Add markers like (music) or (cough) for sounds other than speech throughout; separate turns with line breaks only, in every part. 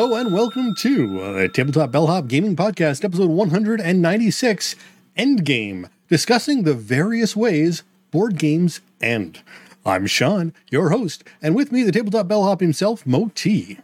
Hello and welcome to uh, Tabletop Bellhop Gaming Podcast, episode 196, Endgame, discussing the various ways board games end. I'm Sean, your host, and with me, the Tabletop Bellhop himself, Moe T.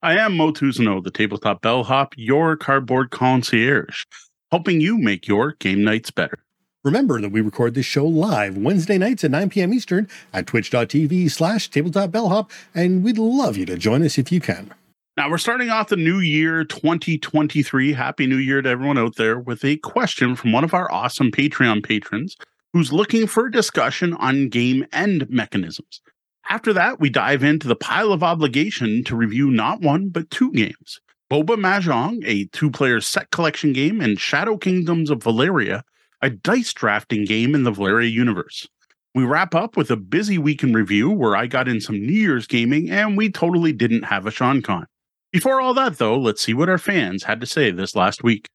I am Moe Tousignant, the Tabletop Bellhop, your cardboard concierge, helping you make your game nights better.
Remember that we record this show live Wednesday nights at 9 p.m. Eastern at twitch.tv slash tabletop bellhop, and we'd love you to join us if you can.
Now, we're starting off the new year 2023. Happy New Year to everyone out there with a question from one of our awesome Patreon patrons who's looking for a discussion on game end mechanisms. After that, we dive into the pile of obligation to review not one, but two games Boba Mahjong, a two player set collection game, and Shadow Kingdoms of Valeria, a dice drafting game in the Valeria universe. We wrap up with a busy week in review where I got in some New Year's gaming and we totally didn't have a SeanCon. Before all that, though, let's see what our fans had to say this last week.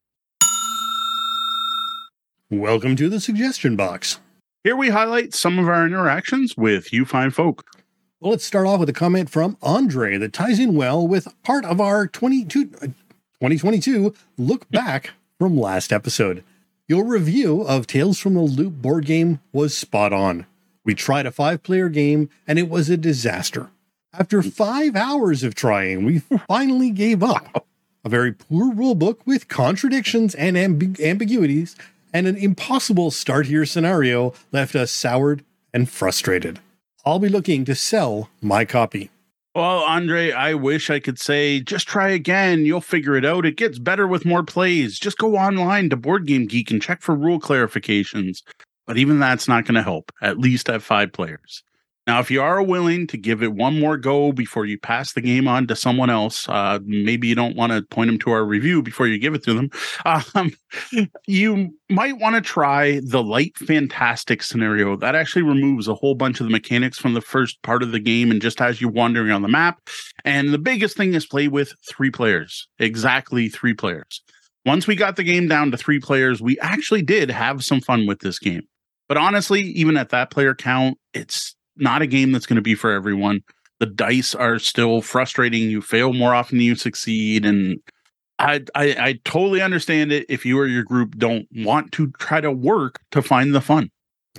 Welcome to the suggestion box.
Here we highlight some of our interactions with you fine folk.
Well, let's start off with a comment from Andre that ties in well with part of our 22, uh, 2022 look (laughs) back from last episode. Your review of Tales from the Loop board game was spot on. We tried a five player game and it was a disaster. After mm. five hours of trying, we (laughs) finally gave up. A very poor rulebook with contradictions and amb- ambiguities, and an impossible start here scenario left us soured and frustrated. I'll be looking to sell my copy.
Well, Andre, I wish I could say, just try again. You'll figure it out. It gets better with more plays. Just go online to Board Game Geek and check for rule clarifications. But even that's not going to help, at least at five players. Now, if you are willing to give it one more go before you pass the game on to someone else, uh, maybe you don't want to point them to our review before you give it to them. (laughs) Um, you might want to try the light fantastic scenario. That actually removes a whole bunch of the mechanics from the first part of the game and just has you wandering on the map. And the biggest thing is play with three players, exactly three players. Once we got the game down to three players, we actually did have some fun with this game. But honestly, even at that player count, it's not a game that's going to be for everyone. The dice are still frustrating. You fail more often than you succeed, and I, I I totally understand it. If you or your group don't want to try to work to find the fun.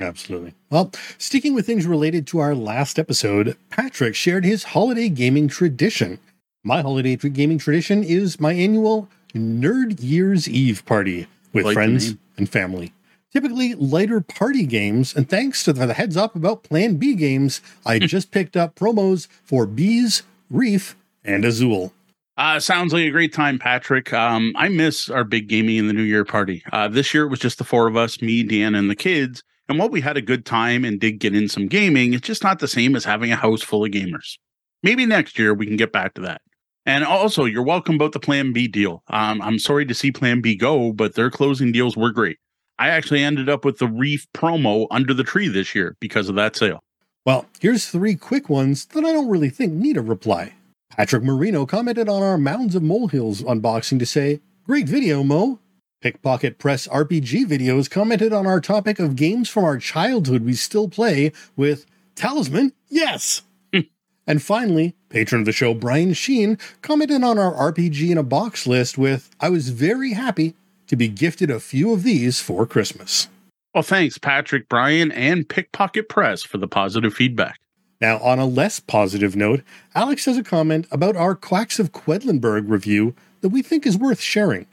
Absolutely. Well, sticking with things related to our last episode, Patrick shared his holiday gaming tradition. My holiday gaming tradition is my annual Nerd Year's Eve party with like friends and family typically lighter party games. And thanks to the heads up about Plan B games, I (laughs) just picked up promos for Bees, Reef, and Azul.
Uh, sounds like a great time, Patrick. Um, I miss our big gaming in the New Year party. Uh, this year it was just the four of us, me, Dan, and the kids. And while we had a good time and did get in some gaming, it's just not the same as having a house full of gamers. Maybe next year we can get back to that. And also, you're welcome about the Plan B deal. Um, I'm sorry to see Plan B go, but their closing deals were great. I actually ended up with the Reef promo under the tree this year because of that sale.
Well, here's three quick ones that I don't really think need a reply. Patrick Marino commented on our Mounds of Molehills unboxing to say, Great video, Moe. Pickpocket Press RPG videos commented on our topic of games from our childhood we still play with Talisman, yes. Hmm. and finally, patron of the show Brian Sheen commented on our RPG in a box list with, I was very happy to be gifted a few of these for Christmas.
Well, thanks, Patrick, Brian, and Pickpocket Press for the positive feedback.
Now, on a less positive note, Alex has a comment about our Quacks of Quedlinburg review that we think is worth sharing.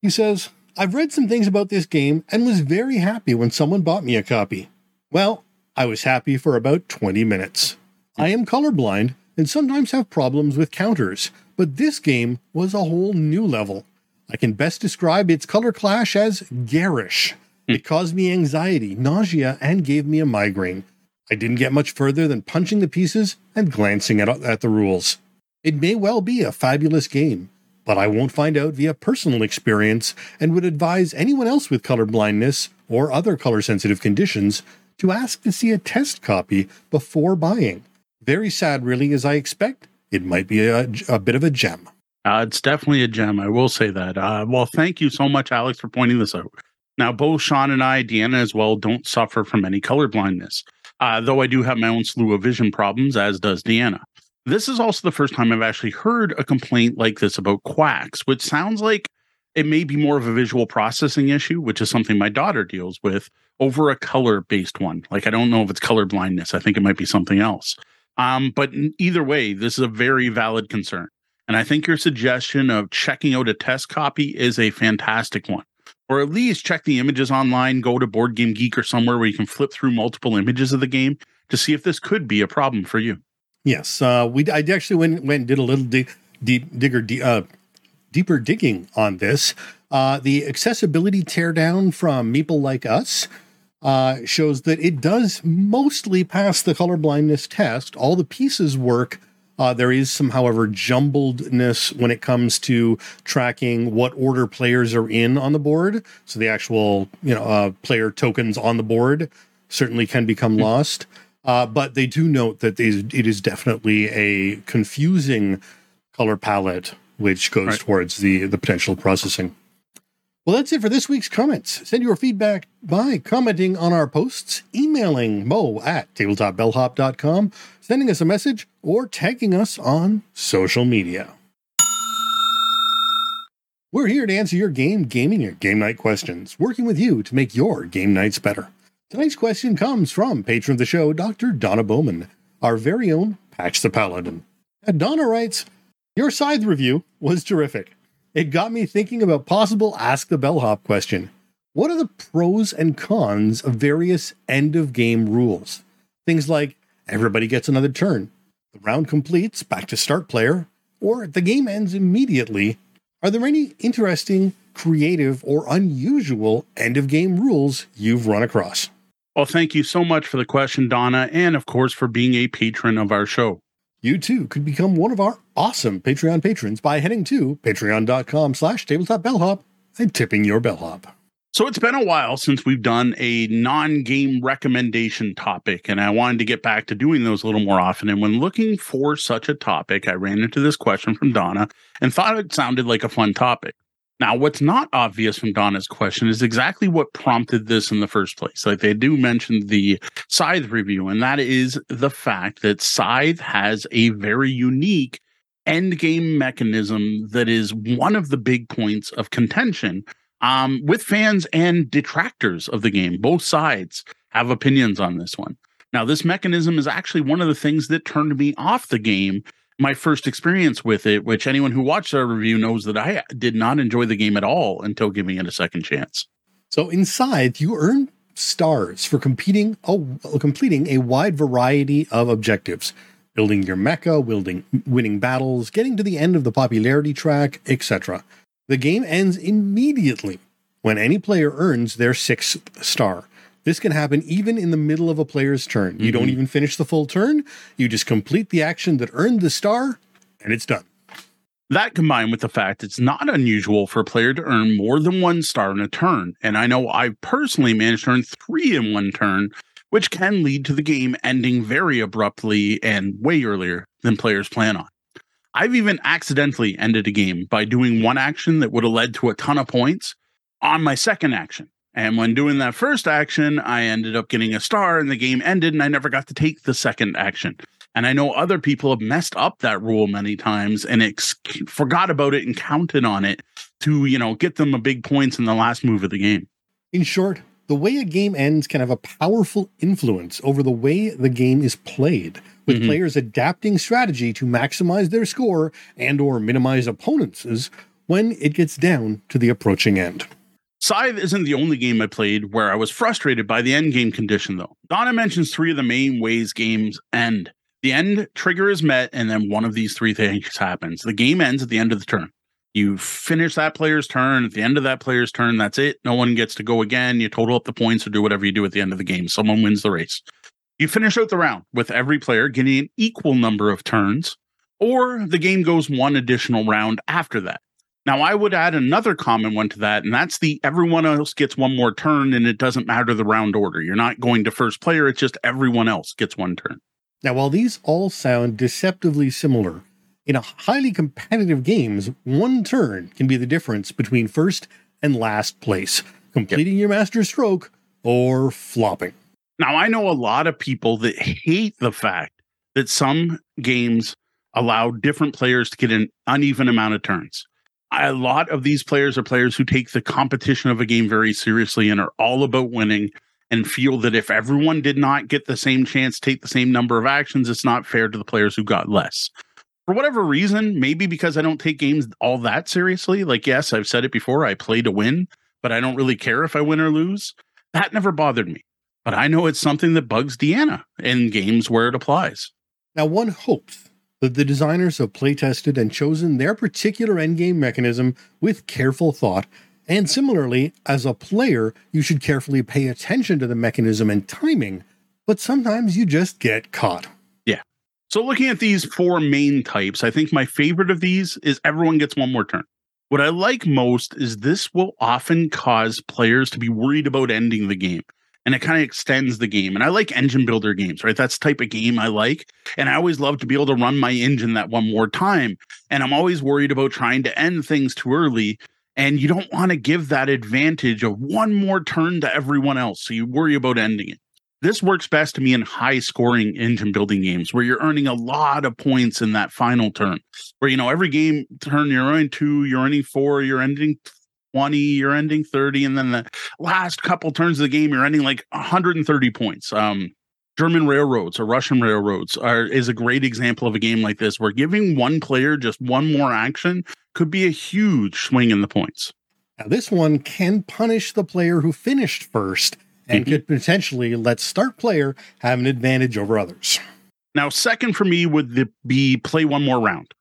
He says, I've read some things about this game and was very happy when someone bought me a copy. Well, I was happy for about 20 minutes. I am colorblind and sometimes have problems with counters, but this game was a whole new level. I can best describe its color clash as garish. Hmm. It caused me anxiety, nausea, and gave me a migraine. I didn't get much further than punching the pieces and glancing at, at the rules. It may well be a fabulous game, but I won't find out via personal experience and would advise anyone else with color blindness or other color sensitive conditions to ask to see a test copy before buying. Very sad, really, as I expect it might be a, a bit of a gem.
Uh, it's definitely a gem. I will say that. Uh, well, thank you so much, Alex, for pointing this out. Now, both Sean and I, Deanna as well, don't suffer from any color blindness, uh, though I do have my own slew of vision problems, as does Deanna. This is also the first time I've actually heard a complaint like this about quacks, which sounds like it may be more of a visual processing issue, which is something my daughter deals with over a color based one. Like, I don't know if it's color blindness. I think it might be something else. Um, but either way, this is a very valid concern. And I think your suggestion of checking out a test copy is a fantastic one. Or at least check the images online, go to Board Game Geek or somewhere where you can flip through multiple images of the game to see if this could be a problem for you.
Yes, uh, we I actually went went and did a little dig, deep digger uh, deeper digging on this. Uh, the accessibility teardown from Meeple Like Us uh, shows that it does mostly pass the color blindness test. All the pieces work. Uh, there is some, however, jumbledness when it comes to tracking what order players are in on the board. So the actual, you know, uh, player tokens on the board certainly can become mm-hmm. lost. Uh, but they do note that it is definitely a confusing color palette, which goes right. towards the the potential processing. Well, that's it for this week's comments. Send your feedback by commenting on our posts, emailing mo at tabletopbellhop.com, sending us a message, or tagging us on social media. We're here to answer your game, gaming, or game night questions, working with you to make your game nights better. Tonight's question comes from patron of the show, Dr. Donna Bowman, our very own Patch the Paladin. And Donna writes, Your scythe review was terrific. It got me thinking about possible Ask the Bellhop question. What are the pros and cons of various end of game rules? Things like everybody gets another turn, the round completes, back to start player, or the game ends immediately. Are there any interesting, creative, or unusual end of game rules you've run across?
Well, thank you so much for the question, Donna, and of course for being a patron of our show.
You too could become one of our awesome Patreon patrons by heading to patreon.com slash tabletopbellhop and tipping your bellhop.
So it's been a while since we've done a non-game recommendation topic, and I wanted to get back to doing those a little more often. And when looking for such a topic, I ran into this question from Donna and thought it sounded like a fun topic. Now, what's not obvious from Donna's question is exactly what prompted this in the first place. Like they do mention the Scythe review, and that is the fact that Scythe has a very unique end game mechanism that is one of the big points of contention um, with fans and detractors of the game. Both sides have opinions on this one. Now, this mechanism is actually one of the things that turned me off the game my first experience with it, which anyone who watched our review knows that I did not enjoy the game at all until giving it a second chance.
So in Scythe, you earn stars for competing oh, completing a wide variety of objectives. Building your mecha building winning battles getting to the end of the popularity track etc the game ends immediately when any player earns their sixth star this can happen even in the middle of a player's turn. You mm-hmm. don't even finish the full turn, you just complete the action that earned the star, and it's done.
That combined with the fact it's not unusual for a player to earn more than one star in a turn. And I know I personally managed to earn three in one turn, which can lead to the game ending very abruptly and way earlier than players plan on. I've even accidentally ended a game by doing one action that would have led to a ton of points on my second action. And when doing that first action, I ended up getting a star and the game ended and I never got to take the second action. And I know other people have messed up that rule many times and ex- forgot about it and counted on it to, you know, get them a big points in the last move of the game.
In short, the way a game ends can have a powerful influence over the way the game is played, with mm-hmm. players adapting strategy to maximize their score and or minimize opponents' when it gets down to the approaching end.
Scythe isn't the only game I played where I was frustrated by the end game condition, though. Donna mentions three of the main ways games end. The end trigger is met, and then one of these three things happens. The game ends at the end of the turn. You finish that player's turn. At the end of that player's turn, that's it. No one gets to go again. You total up the points or do whatever you do at the end of the game. Someone wins the race. You finish out the round with every player getting an equal number of turns, or the game goes one additional round after that. Now, I would add another common one to that, and that's the everyone else gets one more turn, and it doesn't matter the round order. You're not going to first player, it's just everyone else gets one turn.
Now, while these all sound deceptively similar, in a highly competitive games, one turn can be the difference between first and last place, completing yep. your master stroke or flopping.
Now, I know a lot of people that hate the fact that some games allow different players to get an uneven amount of turns. A lot of these players are players who take the competition of a game very seriously and are all about winning and feel that if everyone did not get the same chance, take the same number of actions, it's not fair to the players who got less. For whatever reason, maybe because I don't take games all that seriously, like, yes, I've said it before, I play to win, but I don't really care if I win or lose. That never bothered me. But I know it's something that bugs Deanna in games where it applies.
Now, one hopes that the designers have playtested and chosen their particular endgame mechanism with careful thought and similarly, as a player, you should carefully pay attention to the mechanism and timing, but sometimes you just get caught.
Yeah. So, looking at these four main types, I think my favorite of these is everyone gets one more turn. What I like most is this will often cause players to be worried about ending the game and it kind of extends the game. And I like engine builder games, right? That's type of game I like. And I always love to be able to run my engine that one more time. And I'm always worried about trying to end things too early and you don't want to give that advantage of one more turn to everyone else. So you worry about ending it. This works best to me in high scoring engine building games where you're earning a lot of points in that final turn. Where, you know, every game turn you're earning two, you're earning four, you're ending 20, you're ending 30. And then the last couple turns of the game, you're ending like 130 points. Um, German railroads or Russian railroads are is a great example of a game like this where giving one player just one more action could be a huge swing in the points.
Now this one can punish the player who finished first and mm-hmm. could potentially let start player have an advantage over others.
Now, second for me would be play one more round.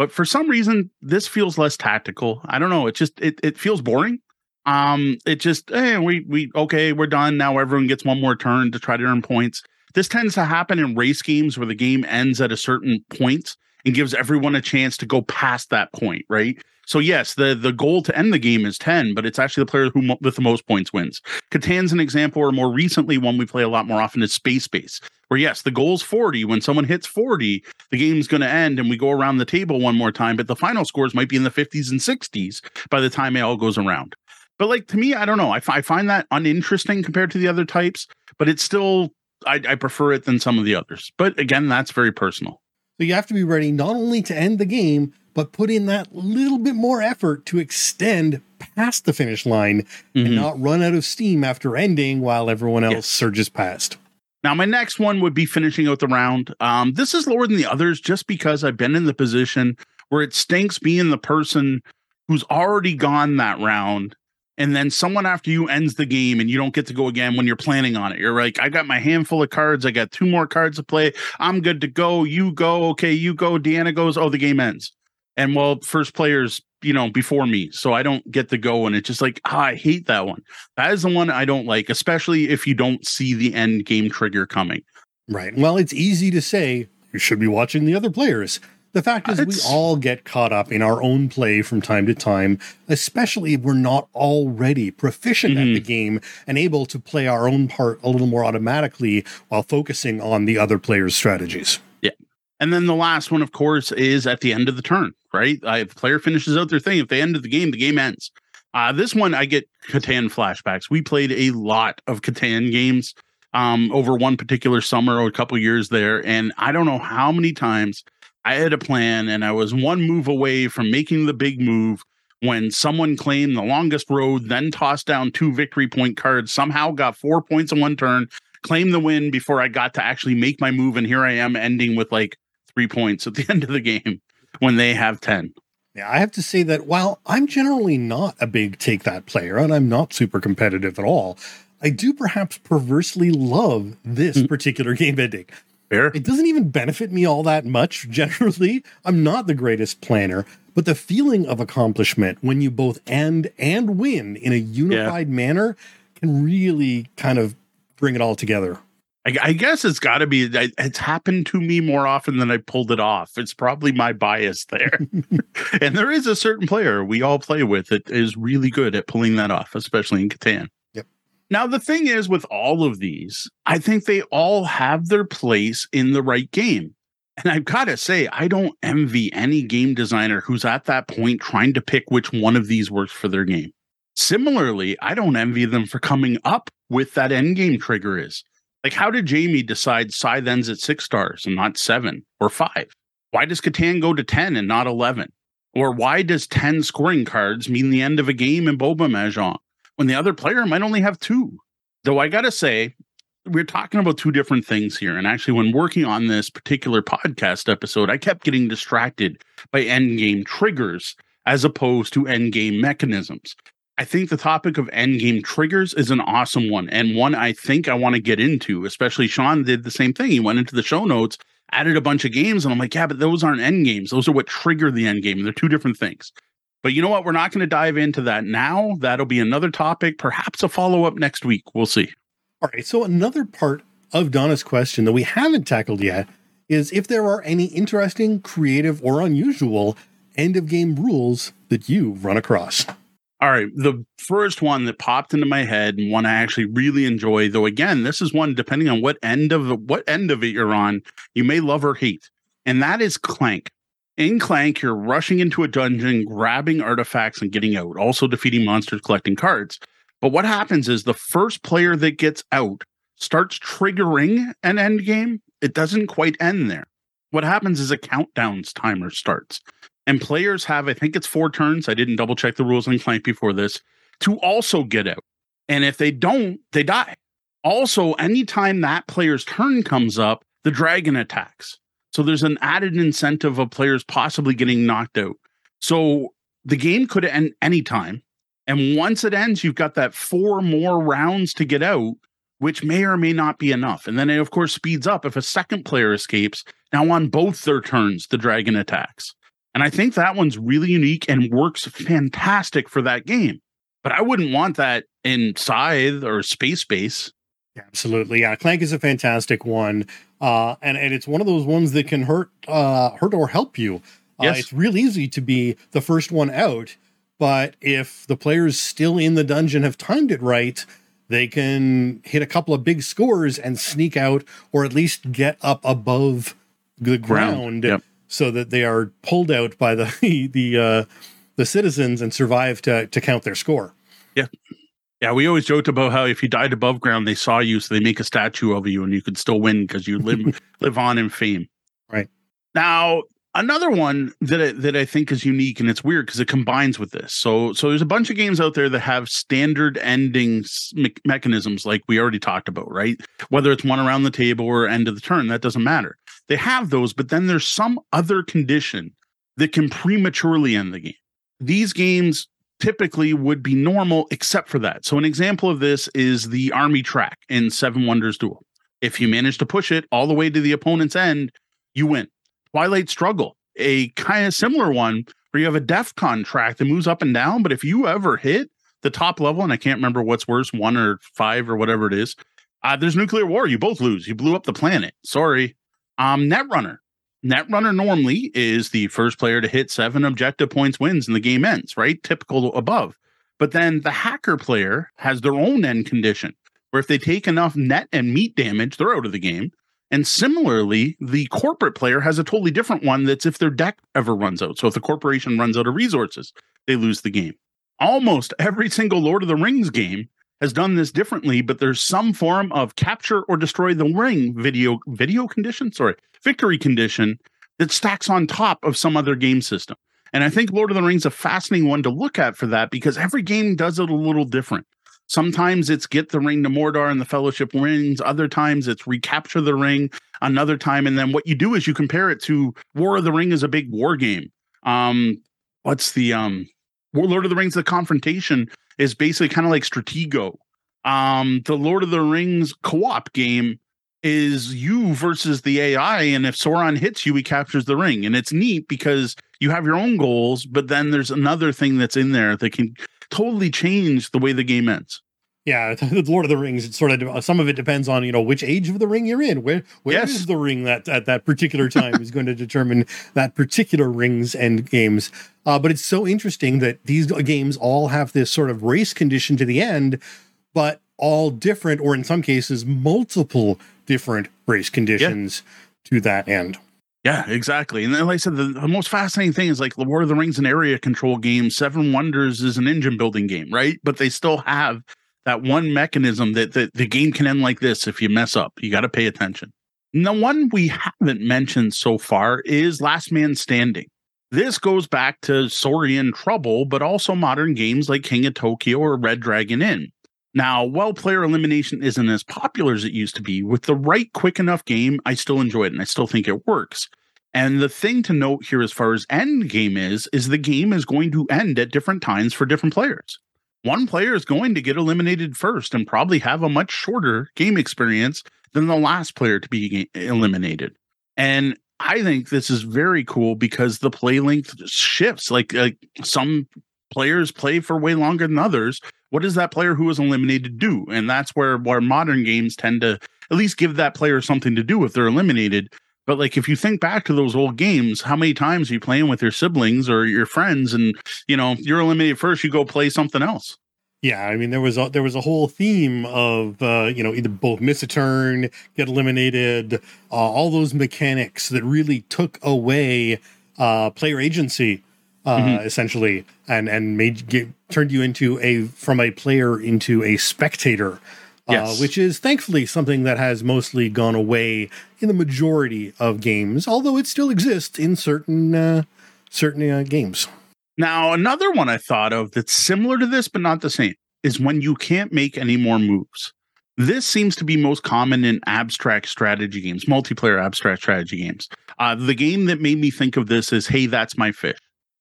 But for some reason, this feels less tactical. I don't know. It just it it feels boring. Um, it just hey, we we okay, we're done now. Everyone gets one more turn to try to earn points. This tends to happen in race games where the game ends at a certain point and gives everyone a chance to go past that point, right? So yes, the the goal to end the game is 10, but it's actually the player who mo- with the most points wins. Catan's an example, or more recently, one we play a lot more often is Space Base, where yes, the goal is 40. When someone hits 40, the game's going to end, and we go around the table one more time, but the final scores might be in the 50s and 60s by the time it all goes around. But like to me, I don't know. I, f- I find that uninteresting compared to the other types, but it's still I, I prefer it than some of the others. But again, that's very personal.
So you have to be ready not only to end the game, but put in that little bit more effort to extend past the finish line mm-hmm. and not run out of steam after ending while everyone else yes. surges past.
Now, my next one would be finishing out the round. Um, this is lower than the others just because I've been in the position where it stinks being the person who's already gone that round and then someone after you ends the game and you don't get to go again when you're planning on it. You're like, I got my handful of cards. I got two more cards to play. I'm good to go. You go. Okay, you go. Deanna goes. Oh, the game ends. And well, first players, you know, before me. So I don't get to go. And it's just like, oh, I hate that one. That is the one I don't like, especially if you don't see the end game trigger coming.
Right. Well, it's easy to say you should be watching the other players. The fact is, it's, we all get caught up in our own play from time to time, especially if we're not already proficient mm-hmm. at the game and able to play our own part a little more automatically while focusing on the other player's strategies.
Yeah. And then the last one, of course, is at the end of the turn, right? Uh, if the player finishes out their thing, if they end the game, the game ends. Uh, this one, I get Catan flashbacks. We played a lot of Catan games um, over one particular summer or a couple years there. And I don't know how many times – I had a plan and I was one move away from making the big move when someone claimed the longest road, then tossed down two victory point cards, somehow got four points in one turn, claimed the win before I got to actually make my move. And here I am ending with like three points at the (laughs) end of the game when they have 10.
Yeah, I have to say that while I'm generally not a big take that player and I'm not super competitive at all, I do perhaps perversely love this mm. particular game ending.
Fair.
It doesn't even benefit me all that much (laughs) generally. I'm not the greatest planner, but the feeling of accomplishment when you both end and win in a unified yeah. manner can really kind of bring it all together.
I, I guess it's got to be. It's happened to me more often than I pulled it off. It's probably my bias there. (laughs) (laughs) and there is a certain player we all play with that is really good at pulling that off, especially in Catan. Now, the thing is, with all of these, I think they all have their place in the right game. And I've got to say, I don't envy any game designer who's at that point trying to pick which one of these works for their game. Similarly, I don't envy them for coming up with that end game trigger is. Like, how did Jamey decide Scythe ends at six stars and not seven or five? Why does Catan go to 10 and not 11? Or why does 10 scoring cards mean the end of a game in Boba Mahjong when the other player might only have two? Though I got to say, we're talking about two different things here. And actually, when working on this particular podcast episode, I kept getting distracted by endgame triggers as opposed to endgame mechanisms. I think the topic of endgame triggers is an awesome one and one I think I want to get into, especially Sean did the same thing. He went into the show notes, added a bunch of games, and I'm like, yeah, but those aren't end games. Those are what trigger the end game. They're two different things. But you know what? We're not going to dive into that now. That'll be another topic, perhaps a follow up next week. We'll see.
All right. So, another part of Donna's question that we haven't tackled yet is if there are any interesting, creative, or unusual end of game rules that you've run across.
All right. The first one that popped into my head and one I actually really enjoy, though again, this is one depending on what end of what end of it you're on, you may love or hate. And that is Clank. In Clank, you're rushing into a dungeon, grabbing artifacts and getting out, also defeating monsters, collecting cards. But what happens is the first player that gets out starts triggering an end game. It doesn't quite end there. What happens is a countdowns timer starts. And players have, I think it's four turns. I didn't double check the rules on Clank before this to also get out. And if they don't, they die. Also, anytime that player's turn comes up, the dragon attacks. So there's an added incentive of players possibly getting knocked out. So the game could end anytime. And once it ends, you've got that four more rounds to get out, which may or may not be enough. And then it, of course, speeds up if a second player escapes. Now, on both their turns, the dragon attacks. And I think that one's really unique and works fantastic for that game. But I wouldn't want that in Scythe or Space Base.
Absolutely. Yeah. Clank is a fantastic one. Uh, and, and it's one of those ones that can hurt uh, hurt or help you. Uh, yes. It's real easy to be the first one out. But if the players still in the dungeon have timed it right, they can hit a couple of big scores and sneak out or at least get up above the ground, ground. Yep so that they are pulled out by the (laughs) the uh, the citizens and survive to to count their score.
Yeah. Yeah, we always joked about how if you died above ground, they saw you, so they make a statue of you, and you could still win because you live (laughs) live on in fame.
Right
now, another one that I, that I think is unique, and it's weird because it combines with this. So, so there's a bunch of games out there that have standard endings me- mechanisms, like we already talked about, right? Whether it's one around the table or end of the turn, that doesn't matter. They have those, but then there's some other condition that can prematurely end the game. These games typically would be normal except for that. So an example of this is the army track in Seven Wonders Duel. If you manage to push it all the way to the opponent's end, you win. Twilight Struggle, a kind of similar one where you have a DEFCON track that moves up and down, but if you ever hit the top level, and I can't remember what's worse, one or five or whatever it is, uh, there's nuclear war. You both lose. You blew up the planet. Sorry. Um, Netrunner. Netrunner normally is the first player to hit seven objective points wins and the game ends, right? Typical above. But then the hacker player has their own end condition where if they take enough net and meat damage, they're out of the game. And similarly, the corporate player has a totally different one that's if their deck ever runs out. So if the corporation runs out of resources, they lose the game. Almost every single Lord of the Rings game has done this differently, but there's some form of capture or destroy the ring video video condition, sorry, victory condition that stacks on top of some other game system. And I think Lord of the Rings a fascinating one to look at for that because every game does it a little different. Sometimes it's get the ring to Mordor and the Fellowship wins. Other times it's recapture the ring. Another time, and then what you do is you compare it to War of the Ring is a big war game. Um, what's the um, Lord of the Rings? The confrontation is basically kind of like Stratego. Um, the Lord of the Rings co-op game is you versus the AI, and if Sauron hits you, he captures the ring, and it's neat because you have your own goals, but then there's another thing that's in there that can totally change the way the game ends.
Yeah, (laughs) the Lord of the Rings. It sort of some of it depends on you know which age of the ring you're in. Where where yes. is the ring that at that particular time is going (laughs) to determine that particular ring's end games. Uh, but it's so interesting that these games all have this sort of race condition to the end, but all different, or in some cases, multiple different race conditions yeah. to that end.
Yeah, exactly. And then, like I said, the, the, most fascinating thing is like the Lord of the Rings, an area control game. Seven Wonders is an engine building game, right? But they still have that one mechanism that, the game can end like this if you mess up. You got to pay attention. And The one we haven't mentioned so far is Last Man Standing. This goes back to Saurian Trouble, but also modern games like King of Tokyo or Red Dragon Inn. Now, while player elimination isn't as popular as it used to be, with the right quick enough game, I still enjoy it and I still think it works. And the thing to note here, as far as end game is, is the game is going to end at different times for different players. One player is going to get eliminated first and probably have a much shorter game experience than the last player to be eliminated. And I think this is very cool because the play length shifts. Like, like some players play for way longer than others. What does that player who was eliminated do? And that's where where modern games tend to at least give that player something to do if they're eliminated. But like if you think back to those old games, how many times are you playing with your siblings or your friends and you know, you're eliminated first, you go play something else.
Yeah, I mean there was a, there was a whole theme of uh, you know either both miss a turn, get eliminated, uh, all those mechanics that really took away uh, player agency uh, mm-hmm. essentially, and and made get, turned you into a from a player into a spectator. Uh, yes. which is thankfully something that has mostly gone away in the majority of games, although it still exists in certain uh, certain uh, games.
Now, another one I thought of that's similar to this but not the same is when you can't make any more moves. This seems to be most common in abstract strategy games, multiplayer abstract strategy games. Uh, the game that made me think of this is Hey, That's My Fish.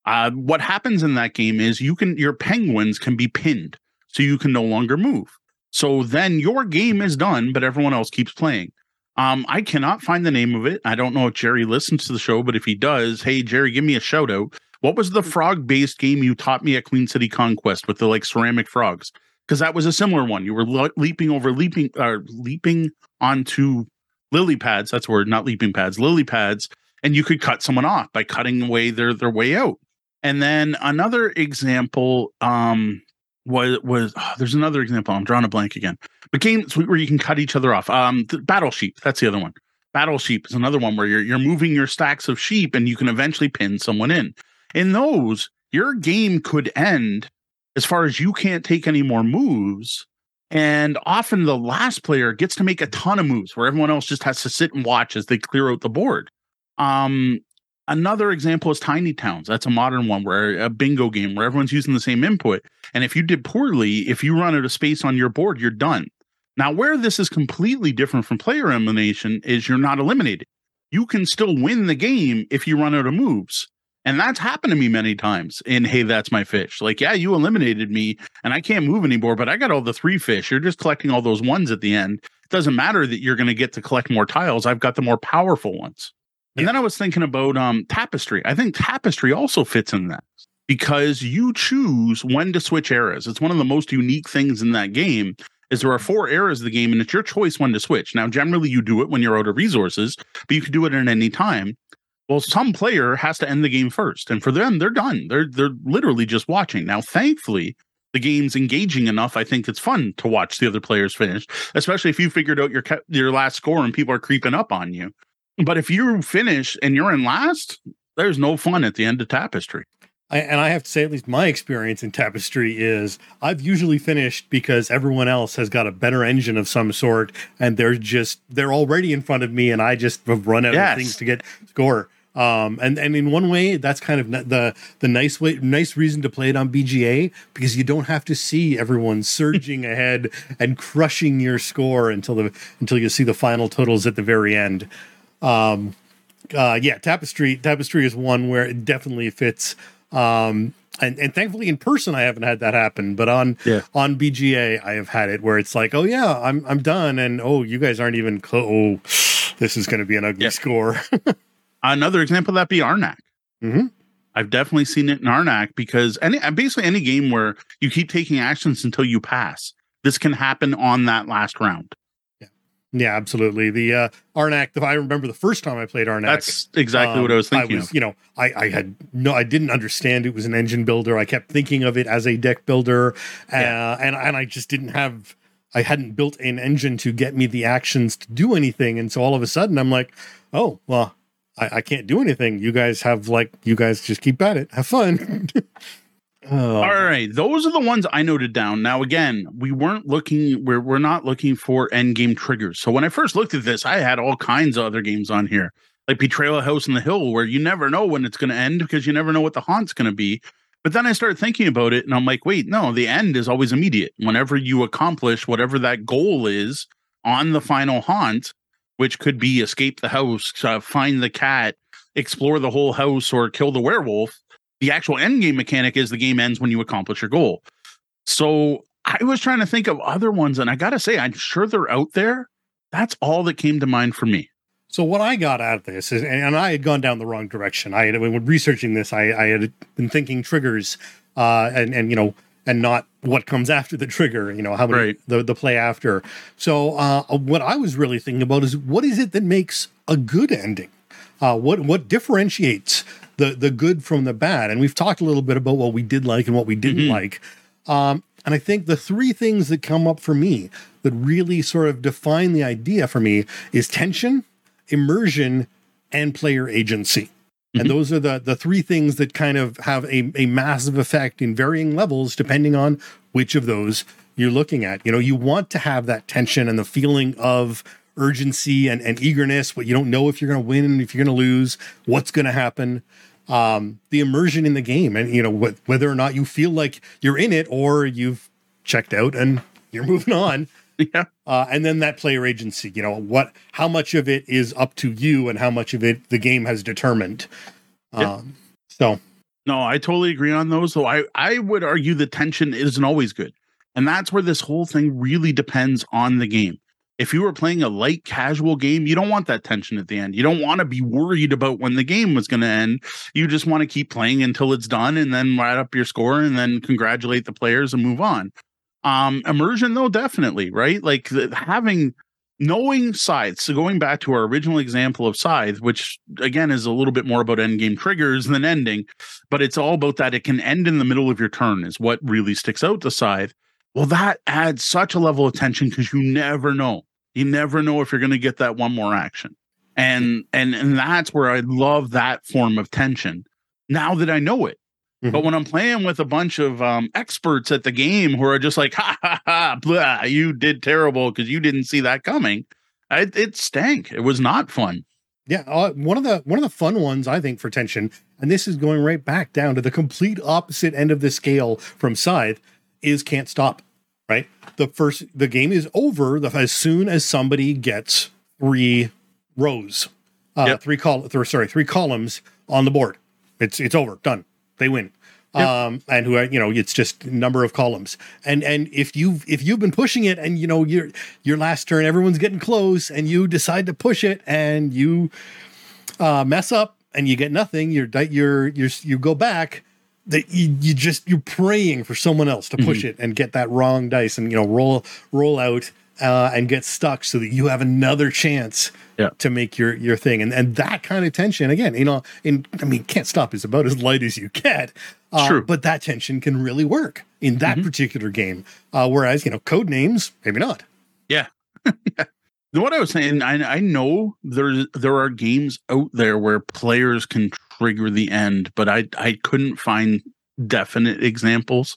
Uh, what happens in that game is you can your penguins can be pinned, so you can no longer move. So then your game is done, but everyone else keeps playing. Um, I cannot find the name of it. I don't know if Jerry listens to the show, but if he does, hey Jerry, give me a shout out. What was the frog based game you taught me at Queen City Conquest with the like ceramic frogs? Because that was a similar one. You were le- leaping over leaping or uh, leaping onto lily pads. That's word, not leaping pads, lily pads, and you could cut someone off by cutting away their their way out. And then another example um, was was oh, (sighs) there's another example. I'm drawing a blank again. But games where you can cut each other off. Um, Battle Sheep. That's the other one. Battle Sheep is another one where you're you're moving your stacks of sheep and you can eventually pin someone in. In those, your game could end as far as you can't take any more moves. And often the last player gets to make a ton of moves where everyone else just has to sit and watch as they clear out the board. Um, Another example is Tiny Towns. That's a modern one where a bingo game where everyone's using the same input. And if you did poorly, if you run out of space on your board, you're done. Now, where this is completely different from player elimination is you're not eliminated. You can still win the game if you run out of moves. And that's happened to me many times in Hey, That's My Fish. Like, yeah, you eliminated me and I can't move anymore, but I got all the three fish. You're just collecting all those ones at the end. It doesn't matter that you're going to get to collect more tiles. I've got the more powerful ones. And then I was thinking about um, Tapestry. I think Tapestry also fits in that because you choose when to switch eras. It's one of the most unique things in that game is there are four eras of the game and it's your choice when to switch. Now, generally you do it when you're out of resources, but you can do it at any time. Well, some player has to end the game first, and for them, they're done. They're they're literally just watching. Now, thankfully, the game's engaging enough. I think it's fun to watch the other players finish, especially if you figured out your your last score and people are creeping up on you. But if you finish and you're in last, there's no fun at the end of Tapestry.
I, and I have to say, at least my experience in Tapestry is I've usually finished because everyone else has got a better engine of some sort, and they're just they're already in front of me, and I just have run out yes. of things to get score. Um, and and in one way, that's kind of the the nice way, nice reason to play it on BGA because you don't have to see everyone surging ahead and crushing your score until the until you see the final totals at the very end. Um, uh, yeah, Tapestry. Tapestry is one where it definitely fits. Um, and, and thankfully in person I haven't had that happen, but on yeah. on BGA I have had it where it's like, oh yeah, I'm I'm done, and oh you guys aren't even close. Oh, this is going to be an ugly score. (laughs)
Another example that be Arnak.
Mm-hmm.
I've definitely seen it in Arnak because any basically any game where you keep taking actions until you pass, this can happen on that last round.
Yeah, absolutely. The uh, Arnak. I remember the first time I played Arnak.
That's exactly um, what I was thinking. I was,
of. you know, I, I had no, I didn't understand it was an engine builder. I kept thinking of it as a deck builder, yeah. uh, and and I just didn't have. I hadn't built an engine to get me the actions to do anything, and so all of a sudden I'm like, oh well, I, I can't do anything. You guys have like, you guys just keep at it, have fun. (laughs) Oh,
All right, those are the ones I noted down. Now, again, we weren't looking. We're we're not looking for end game triggers. So when I first looked at this, I had all kinds of other games on here, like Betrayal House in the Hill, where you never know when it's going to end because you never know what the haunt's going to be. But then I started thinking about it, and I'm like, wait, no, the end is always immediate. Whenever you accomplish whatever that goal is on the final haunt, which could be escape the house, uh, find the cat, explore the whole house, or kill the werewolf the actual end game mechanic is the game ends when you accomplish your goal. So I was trying to think of other ones, and I gotta say, I'm sure they're out there. That's all that came to mind for me.
So what I got out of this is, and I had gone down the wrong direction. I had when researching this, I, I had been thinking triggers, uh, and and you know, and not what comes after the trigger. You know, how many
Right.
the the play after. So uh, what I was really thinking about is what is it that makes a good ending? Uh, what what differentiates the the good from the bad? And we've talked a little bit about what we did like and what we didn't
Mhm.
like. Um, and I think the three things that come up for me that really sort of define the idea for me is tension, immersion, and player agency.
Mhm.
And those are the the three things that kind of have a, a massive effect in varying levels depending on which of those you're looking at. You know, you want to have that tension and the feeling of urgency and, and eagerness, what you don't know if you're gonna win, if you're gonna lose, what's gonna happen. Um, the immersion in the game and you know wh- whether or not you feel like you're in it or you've checked out and you're (laughs) moving on
Yeah.
uh, and then that player agency you know what how much of it is up to you and how much of it the game has determined
Yeah.
um, so
No, I totally agree on those. Though I, I would argue the tension isn't always good. And that's where this whole thing really depends on the game. If you were playing a light casual game, you don't want that tension at the end. You don't want to be worried about when the game was going to end. You just want to keep playing until it's done and then write up your score and then congratulate the players and move on. Um, immersion though, definitely, right? Like having knowing scythe. So going back to our original example of scythe, which again is a little bit more about end game triggers than ending but it's all about that it can end in the middle of your turn is what really sticks out to scythe well that adds such a level of tension because you never know you never know if you're going to get that one more action. And and and that's where i love that form of tension now that i know it. But
Mhm.
when i'm playing with a bunch of um, experts at the game who are just like ha ha ha blah, you did terrible because you didn't see that coming I, it stank. It was not fun.
Yeah uh, one of the one of the fun ones i think for tension and this is going right back down to the complete opposite end of the scale from scythe is can't stop right? The first the game is over the, as soon as somebody gets three rows uh
Yep.
three col th- sorry three columns on the board. It's it's over done. They win.
Yep.
um and who you know it's just number of columns. And and if you've if you've been pushing it and you know your your last turn everyone's getting close and you decide to push it and you uh mess up and you get nothing you're you're you're you go back that you, you just you're praying for someone else to push it and get that wrong dice and you know roll roll out uh, and get stuck so that you have another chance
Yeah.
to make your your thing and and that kind of tension again you know in i mean can't stop is about as light as you get uh,
True.
but that tension can really work in that particular game uh, whereas you know Codenames maybe not Yeah. (laughs)
what I was saying, I, I know there's there are games out there where players can trigger the end, but I I couldn't find definite examples.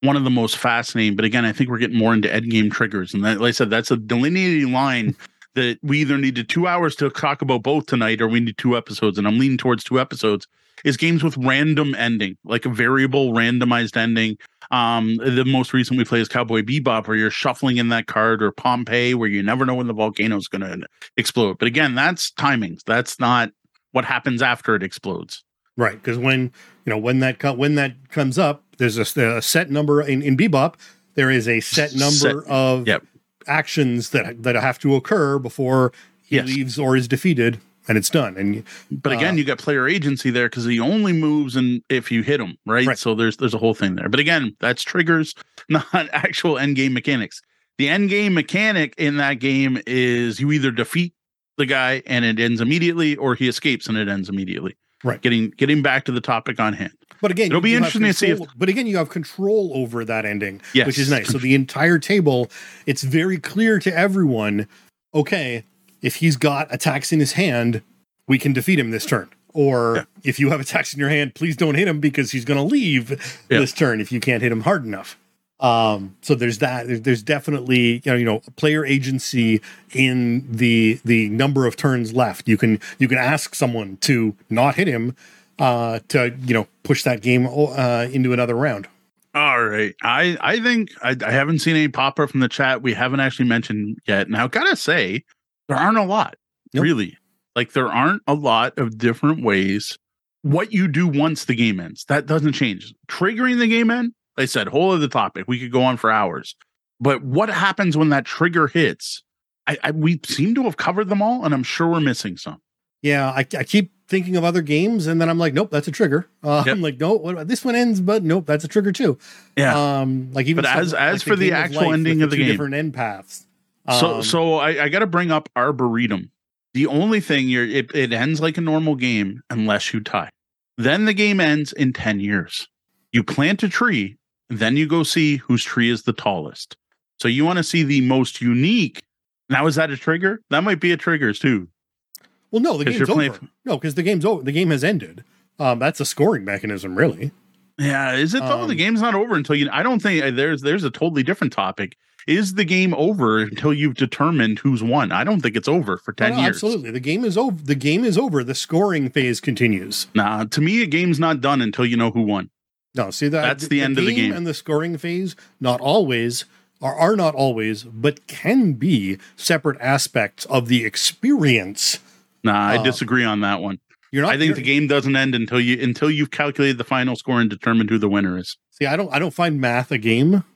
One of the most fascinating, but again, I think we're getting more into end game triggers, and that, like I said, that's a delineating line (laughs) that we either needed two hours to talk about both tonight, or we need two episodes, and I'm leaning towards two episodes. Is games with random ending, like a variable randomized ending. Um, the most recent we play is Cowboy Bebop, where you're shuffling in that card, or Pompeii, where you never know when the volcano is going to explode. But again, that's timings. That's not what happens after it explodes.
Right, because when you know when that co- when that comes up, there's a, a set number in, in Bebop. There is a set number
Set-
of
yep.
actions that that have to occur before he
Yes.
leaves or is defeated, and it's done. And
But again,
Uh,
you got player agency there because he only moves and if you hit him, right?
Right.
So there's there's a whole thing there. But again, that's triggers, (laughs) not actual end game mechanics. The end game mechanic in that game is you either defeat the guy and it ends immediately, or he escapes and it ends immediately.
Right.
Getting getting back to the topic on hand.
but again,
It'll be interesting to see if-
But again, you have control over that ending,
Yes.
which is nice. So the entire table, it's very clear to everyone. Okay, if he's got attacks in his hand, we can defeat him this turn. Or
Yeah.
if you have attacks in your hand, please don't hit him because he's going to leave
Yeah.
this turn if you can't hit him hard enough. Um, so there's that. There's definitely you know, you know player agency in the the number of turns left. You can you can ask someone to not hit him uh, to you know push that game uh, into another round.
All right. I I think I, I haven't seen any pop up from the chat. We haven't actually mentioned yet. Now, gotta say, there aren't a lot,
Nope.
really. Like there aren't a lot of different ways. What you do once the game ends, that doesn't change. Triggering the game end, like I said, whole other topic. We could go on for hours. But what happens when that trigger hits? I, I we seem to have covered them all, and I'm sure we're missing some.
Yeah, I, I keep thinking of other games, and then I'm like, nope, that's a trigger. Uh, (laughs)
Yep.
I'm like, no, what, this one ends, but nope, that's a trigger too.
Yeah.
Um, like even
But as-
something
as for the
of
actual
with
ending of the game.
different end paths.
So
Um,
so I, I got to bring up Arboretum. The only thing you're it, it ends like a normal game unless you tie. Then the game ends in 10 years. You plant a tree, then you go see whose tree is the tallest. So you want to see the most unique. Now is that a trigger? That might be a trigger too.
well, no, the game's over.
playing-
No, because the game's over. The game has ended. Um, that's a scoring mechanism, really.
Yeah, is it though? the
Um,
game's not over until you. I don't think uh, there's there's a totally different topic. Is the game over until you've determined who's won? I don't think it's over for
No,
ten
no,
years.
Absolutely, the game is over. The game is over. The scoring phase continues.
Nah, to me, a game's not done until you know who won.
No, see that
That's the end of the game.
and the scoring phase. Not always are are not always, but can be separate aspects of the experience.
Nah, I
Uh,
disagree on that one.
You're not.
I think the game doesn't end until you until you've calculated the final score and determined who the winner is.
See, I don't. I don't find math a game. (laughs)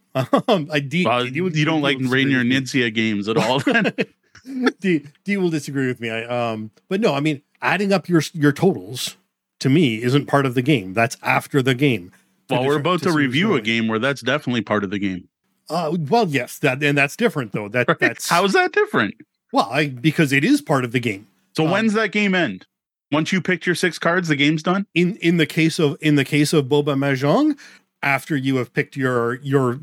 Um, I D,
Well,
D-
you,
D-
don't
D
like Rainier
with
games at all. (laughs)
D, D will disagree with me. I, um, but no, I mean, adding up your your totals to me isn't part of the game. That's after the game.
Well, we're about to review a game where that's definitely part of the game.
Uh, well, yes, that and that's different though. That that's
How is that different?
well, I, because it is part of the game.
So
Um,
when's that game end? Once you picked your six cards, the game's done.
in in the case of in the case of Boba Mahjong, after you have picked your your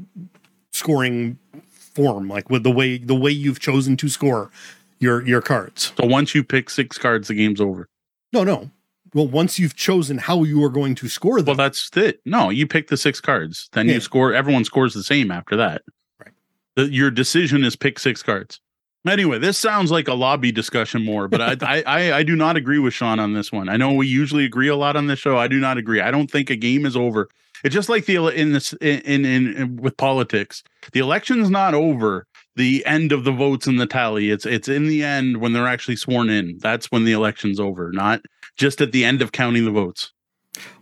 scoring form, like with the way the way you've chosen to score your your cards.
So once you pick six cards, the game's over.
No, no. Well, once you've chosen how you are going to score them.
Well, that's it. No, you pick the six cards. Then
Yeah.
you score. Everyone scores the same after that.
Right.
The, your decision is pick six cards. Anyway, this sounds like a lobby discussion more, but I, (laughs) I, I, I do not agree with Sean on this one. I know we usually agree a lot on this show. I do not agree. I don't think a game is over. It's just like the in this in in, in with politics. The election's not over. The end of the votes in the tally. It's it's in the end when they're actually sworn in. That's when the election's over, not just at the end of counting the votes.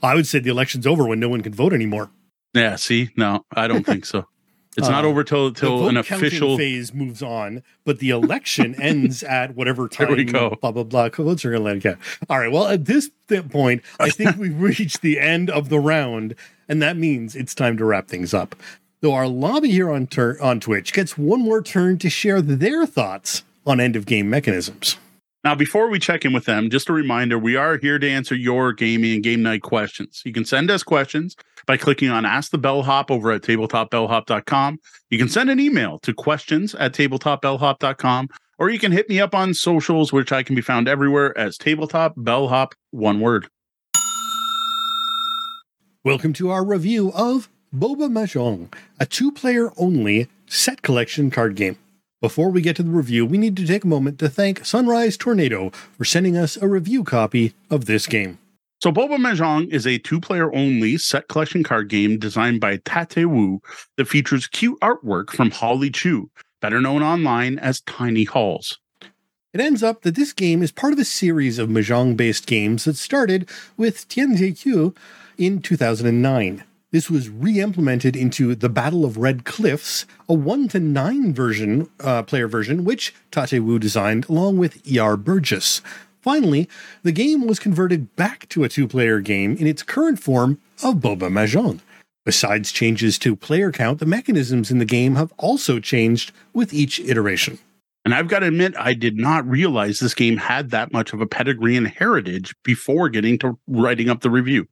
I would say the election's over when no one can vote anymore.
Yeah, see, no, I don't think so. (laughs) It's not
Uh,
over till till an official.
phase moves on, but the election (laughs) ends at whatever
There
time.
we go.
Blah blah blah. Votes are going to let it go. All right. Well, at this point, I think (laughs) we've reached the end of the round, and that means it's time to wrap things up. Though our lobby here on tur- on Twitch gets one more turn to share their thoughts on end of game mechanisms.
Now, before we check in with them, just a reminder: we are here to answer your gaming and game night questions. You can send us questions by clicking on Ask the Bellhop over at tabletopbellhop.com. You can send an email to questions at tabletopbellhop.com, or you can hit me up on socials, which I can be found everywhere as tabletop bellhop, one word.
Welcome to our review of Boba Mahjong, a two-player only set collection card game. Before we get to the review, we need to take a moment to thank Sunrise Tornado for sending us a review copy of this game.
So Boba Mahjong is a two-player only set collection card game designed by Tate Wu that features cute artwork from Holly Chu, better known online as Tiny Halls.
It ends up that this game is part of a series of Mahjong-based games that started with Tianziqiu in 2009. This was re-implemented into the Battle of Red Cliffs, a one to nine version, uh, player version, which Tate Wu designed along with E.R. Burgess. Finally, the game was converted back to a two-player game in its current form of Boba Mahjong. Besides changes to player count, the mechanisms in the game have also changed with each iteration.
And I've got to admit, I did not realize this game had that much of a pedigree and heritage before getting to writing up the review.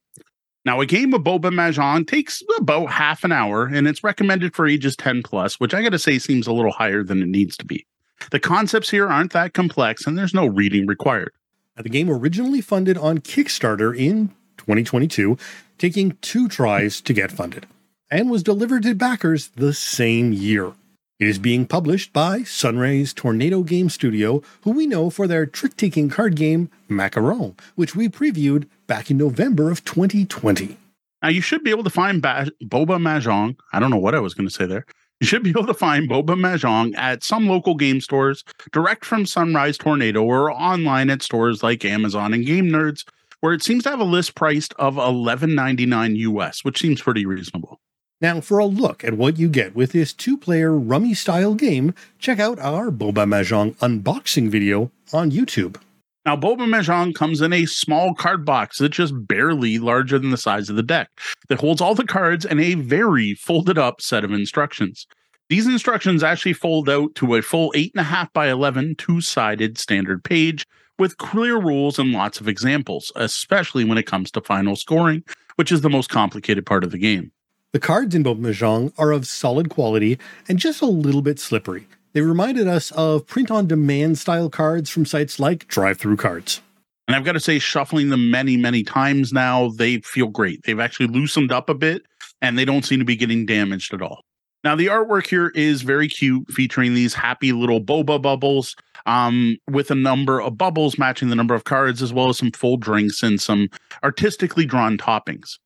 Now, a game of Boba Mahjong takes about half an hour, and it's recommended for ages 10 plus, which I got to say seems a little higher than it needs to be. The concepts here aren't that complex, and there's no reading required.
Now, the game originally funded on Kickstarter in 2022, taking two tries to get funded, and was delivered to backers the same year. It is being published by Sunrise Tornado Game Studio, who we know for their trick taking card game Macaron, which we previewed back in November of 2020.
Now you should be able to find ba- Boba Mahjong. I don't know what I was going to say there. You should be able to find Boba Mahjong at some local game stores, direct from Sunrise Tornado, or online at stores like Amazon and GameNerdz, where it seems to have a list priced of $11.99 US, which seems pretty reasonable.
Now, for a look at what you get with this two player rummy style game, check out our Boba Mahjong unboxing video on YouTube.
Now, Boba Mahjong comes in a small card box that's just barely larger than the size of the deck that holds all the cards and a very folded up set of instructions. These instructions actually fold out to a full 8.5 by 11 two sided standard page with clear rules and lots of examples, especially when it comes to final scoring, which is the most complicated part of the game.
The cards in Boba Mahjong are of solid quality and just a little bit slippery. They reminded us of print on demand style cards from sites like DriveThruCards.
And I've got to say, shuffling them many, many times now, they feel great. They've actually loosened up a bit and they don't seem to be getting damaged at all. Now, the artwork here is very cute, featuring these happy little boba bubbles um, with a number of bubbles matching the number of cards, as well as some full drinks and some artistically drawn toppings.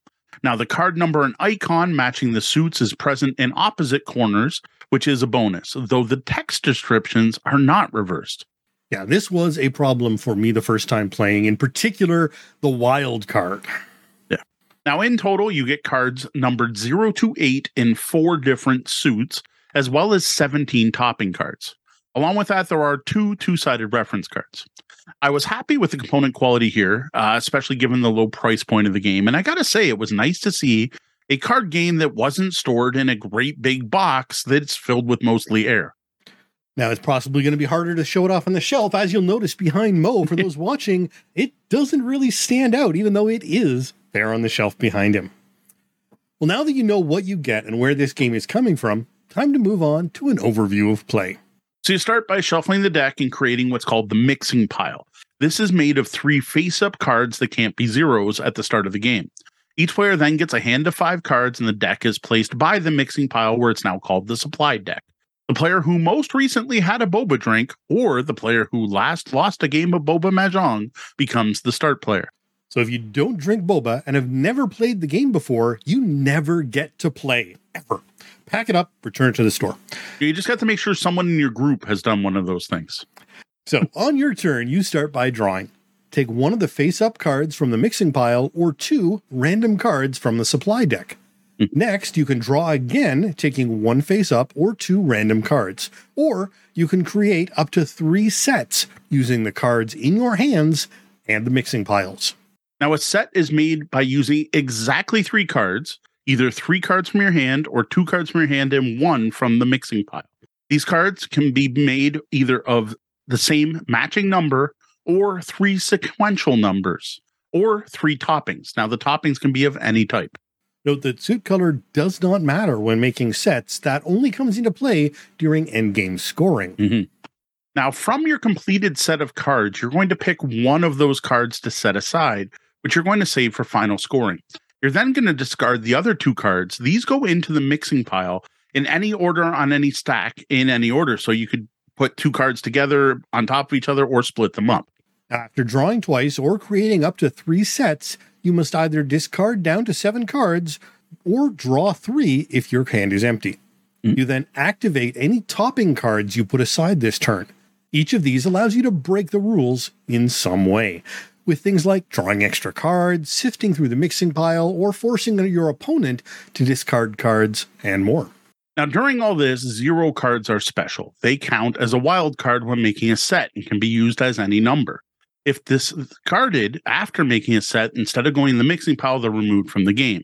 Now, the card number and icon matching the suits is present in opposite corners, which is a bonus, though the text descriptions are not reversed.
Yeah, this was a problem for me the first time playing, in particular, the wild card.
Yeah. Now, in total, you get cards numbered 0 to 8 in four different suits, as well as 17 topping cards. Along with that, there are two two sided reference cards. I was happy with the component quality here, uh, especially given the low price point of the game. And I got to say, it was nice to see a card game that wasn't stored in a great big box that's filled with mostly air.
Now, it's possibly going to be harder to show it off on the shelf. As you'll notice behind Moe, for those (laughs) watching, it doesn't really stand out, even though it is there on the shelf behind him. Well, now that you know what you get and where this game is coming from, time to move on to an overview of play.
So you start by shuffling the deck and creating what's called the mixing pile. This is made of three face up cards that can't be zeros at the start of the game. Each player then gets a hand of five cards, and the deck is placed by the mixing pile where it's now called the supply deck. The player who most recently had a boba drink, or the player who last lost a game of boba mahjong, becomes the start player.
So if you don't drink boba and have never played the game before, you never get to play, ever. Pack it up, return it to the store.
You just got to make sure someone in your group has done one of those things.
So (laughs) on your turn, you start by drawing. Take one of the face up cards from the mixing pile or two random cards from the supply deck. Hmm. Next, you can draw again, taking one face up or two random cards. Or you can create up to three sets using the cards in your hands and the mixing piles.
Now, a set is made by using exactly three cards, either three cards from your hand or two cards from your hand and one from the mixing pile. These cards can be made either of the same matching number or three sequential numbers or three toppings. Now, the toppings can be of any type.
Note that suit color does not matter when making sets, that only comes into play during endgame scoring.
Mm-hmm. Now, from your completed set of cards, you're going to pick one of those cards to set aside, which you're going to save for final scoring. You're then going to discard the other two cards. These go into the mixing pile in any order on any stack in any order. So you could put two cards together on top of each other or split them up.
After drawing twice or creating up to three sets, you must either discard down to seven cards or draw three if your hand is empty. Mm-hmm. You then activate any topping cards you put aside this turn. Each of these allows you to break the rules in some way, with things like drawing extra cards, sifting through the mixing pile, or forcing your opponent to discard cards, and more.
Now, during all this, zero cards are special. They count as a wild card when making a set and can be used as any number. If discarded after making a set, instead of going in the mixing pile, they're removed from the game.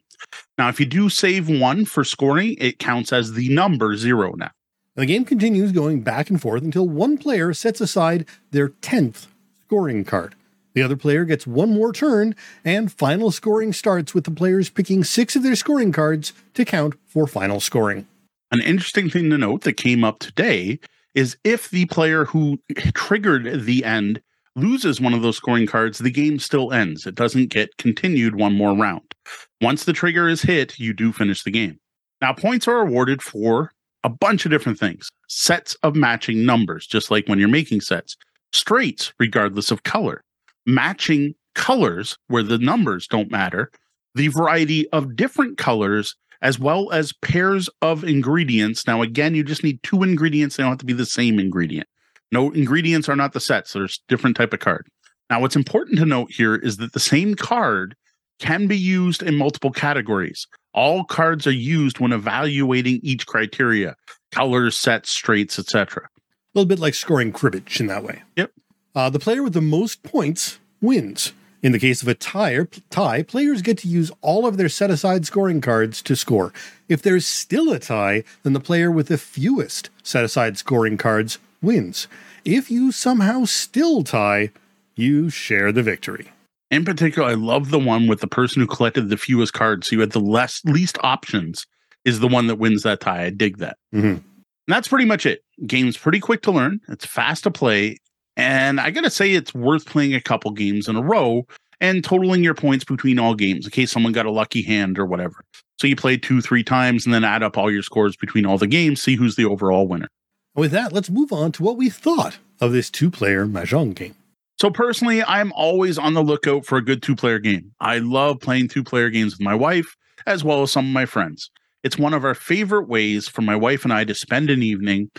Now, if you do save one for scoring, it counts as the number zero now.
The game continues going back and forth until one player sets aside their 10th scoring card. The other player gets one more turn, and final scoring starts with the players picking six of their scoring cards to count for final scoring.
An interesting thing to note that came up today is if the player who triggered the end loses one of those scoring cards, the game still ends. It doesn't get continued one more round. Once the trigger is hit, you do finish the game. Now, points are awarded for a bunch of different things sets of matching numbers, just like when you're making sets, straights, regardless of color, matching colors where the numbers don't matter, the variety of different colors, as well as pairs of ingredients. Now, again, you just need two ingredients, they don't have to be the same ingredient. No ingredients are not the sets. There's different type of card. Now, what's important to note here is that the same card can be used in multiple categories. All cards are used when evaluating each criteria: colors, sets, straights, etc.
A little bit like scoring cribbage in that way.
Yep.
Uh, the player with the most points wins. In the case of a tie, tie, players get to use all of their set aside scoring cards to score. If there's still a tie, then the player with the fewest set aside scoring cards wins. If you somehow still tie, you share the victory.
In particular, I love the one with the person who collected the fewest cards. So you had the less least options is the one that wins that tie. I dig that.
Mm-hmm.
And that's pretty much it. Game's pretty quick to learn. It's fast to play. And I got to say, it's worth playing a couple games in a row and totaling your points between all games in case someone got a lucky hand or whatever. So you play two, three times and then add up all your scores between all the games, see who's the overall winner.
With that, let's move on to what we thought of this two player Mahjong game.
So, personally, I'm always on the lookout for a good two player game. I love playing two player games with my wife as well as some of my friends. It's one of our favorite ways for my wife and I to spend an evening.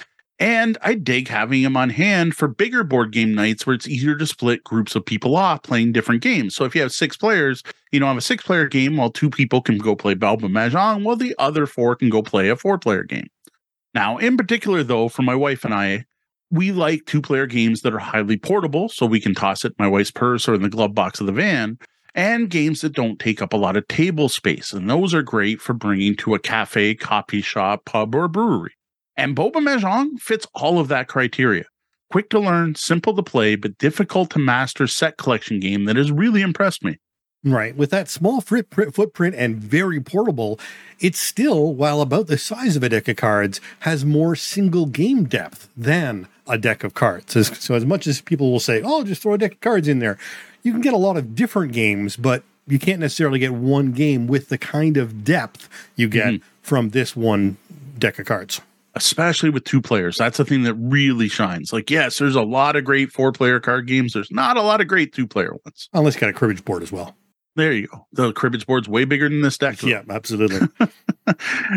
And I dig having them on hand for bigger board game nights where it's easier to split groups of people off playing different games. So if you have six players, you know, have a six player game while two people can go play Boba Mahjong, while the other four can go play a four player game. Now, in particular, though, for my wife and I, we like two player games that are highly portable, so we can toss it in my wife's purse or in the glove box of the van, and games that don't take up a lot of table space. And those are great for bringing to a cafe, coffee shop, pub, or brewery. And Boba Mahjong fits all of that criteria. Quick to learn, simple to play, but difficult to master set collection game that has really impressed me.
Right. With that small footprint and very portable, it still, while about the size of a deck of cards, has more single game depth than a deck of cards. So, as much as people will say, oh, just throw a deck of cards in there, you can get a lot of different games, but you can't necessarily get one game with the kind of depth you get mm-hmm. from this one deck of cards.
Especially with two players. That's the thing that really shines. Like, yes, there's a lot of great four player card games. There's not a lot of great two player ones.
Unless you got a cribbage board as well.
There you go. The cribbage board's way bigger than this deck.
Yeah, absolutely. (laughs)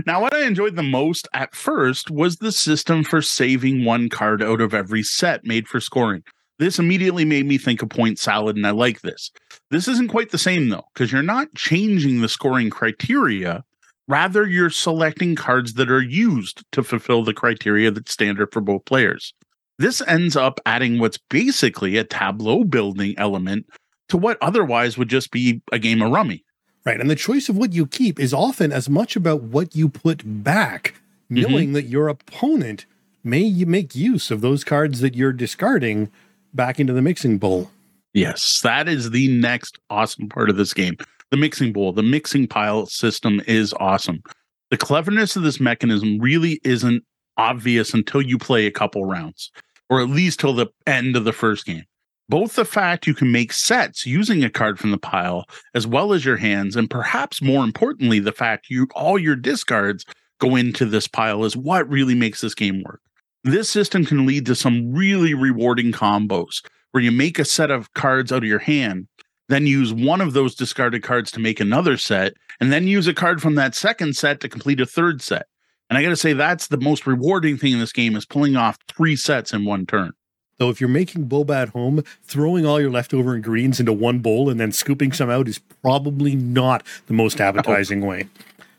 now, what I enjoyed the most at first was the system for saving one card out of every set made for scoring. This immediately made me think of point salad, and I like this. This isn't quite the same, though, because you're not changing the scoring criteria. Rather, you're selecting cards that are used to fulfill the criteria that's standard for both players. This ends up adding what's basically a tableau building element to what otherwise would just be a game of rummy.
Right. And the choice of what you keep is often as much about what you put back, mm-hmm. knowing mm-hmm. that your opponent may make use of those cards that you're discarding back into the mixing bowl.
Yes, that is the next awesome part of this game. The mixing bowl, the mixing pile system is awesome. The cleverness of this mechanism really isn't obvious until you play a couple rounds, or at least till the end of the first game both the fact you can make sets using a card from the pile as well as your hands and perhaps more importantly the fact you all your discards go into this pile is what really makes this game work this system can lead to some really rewarding combos where you make a set of cards out of your hand then use one of those discarded cards to make another set and then use a card from that second set to complete a third set. And i got to say that's the most rewarding thing in this game is pulling off three sets in one turn.
Though if you're making boba at home, throwing all your leftover greens into one bowl and then scooping some out is probably not the most appetizing oh, way.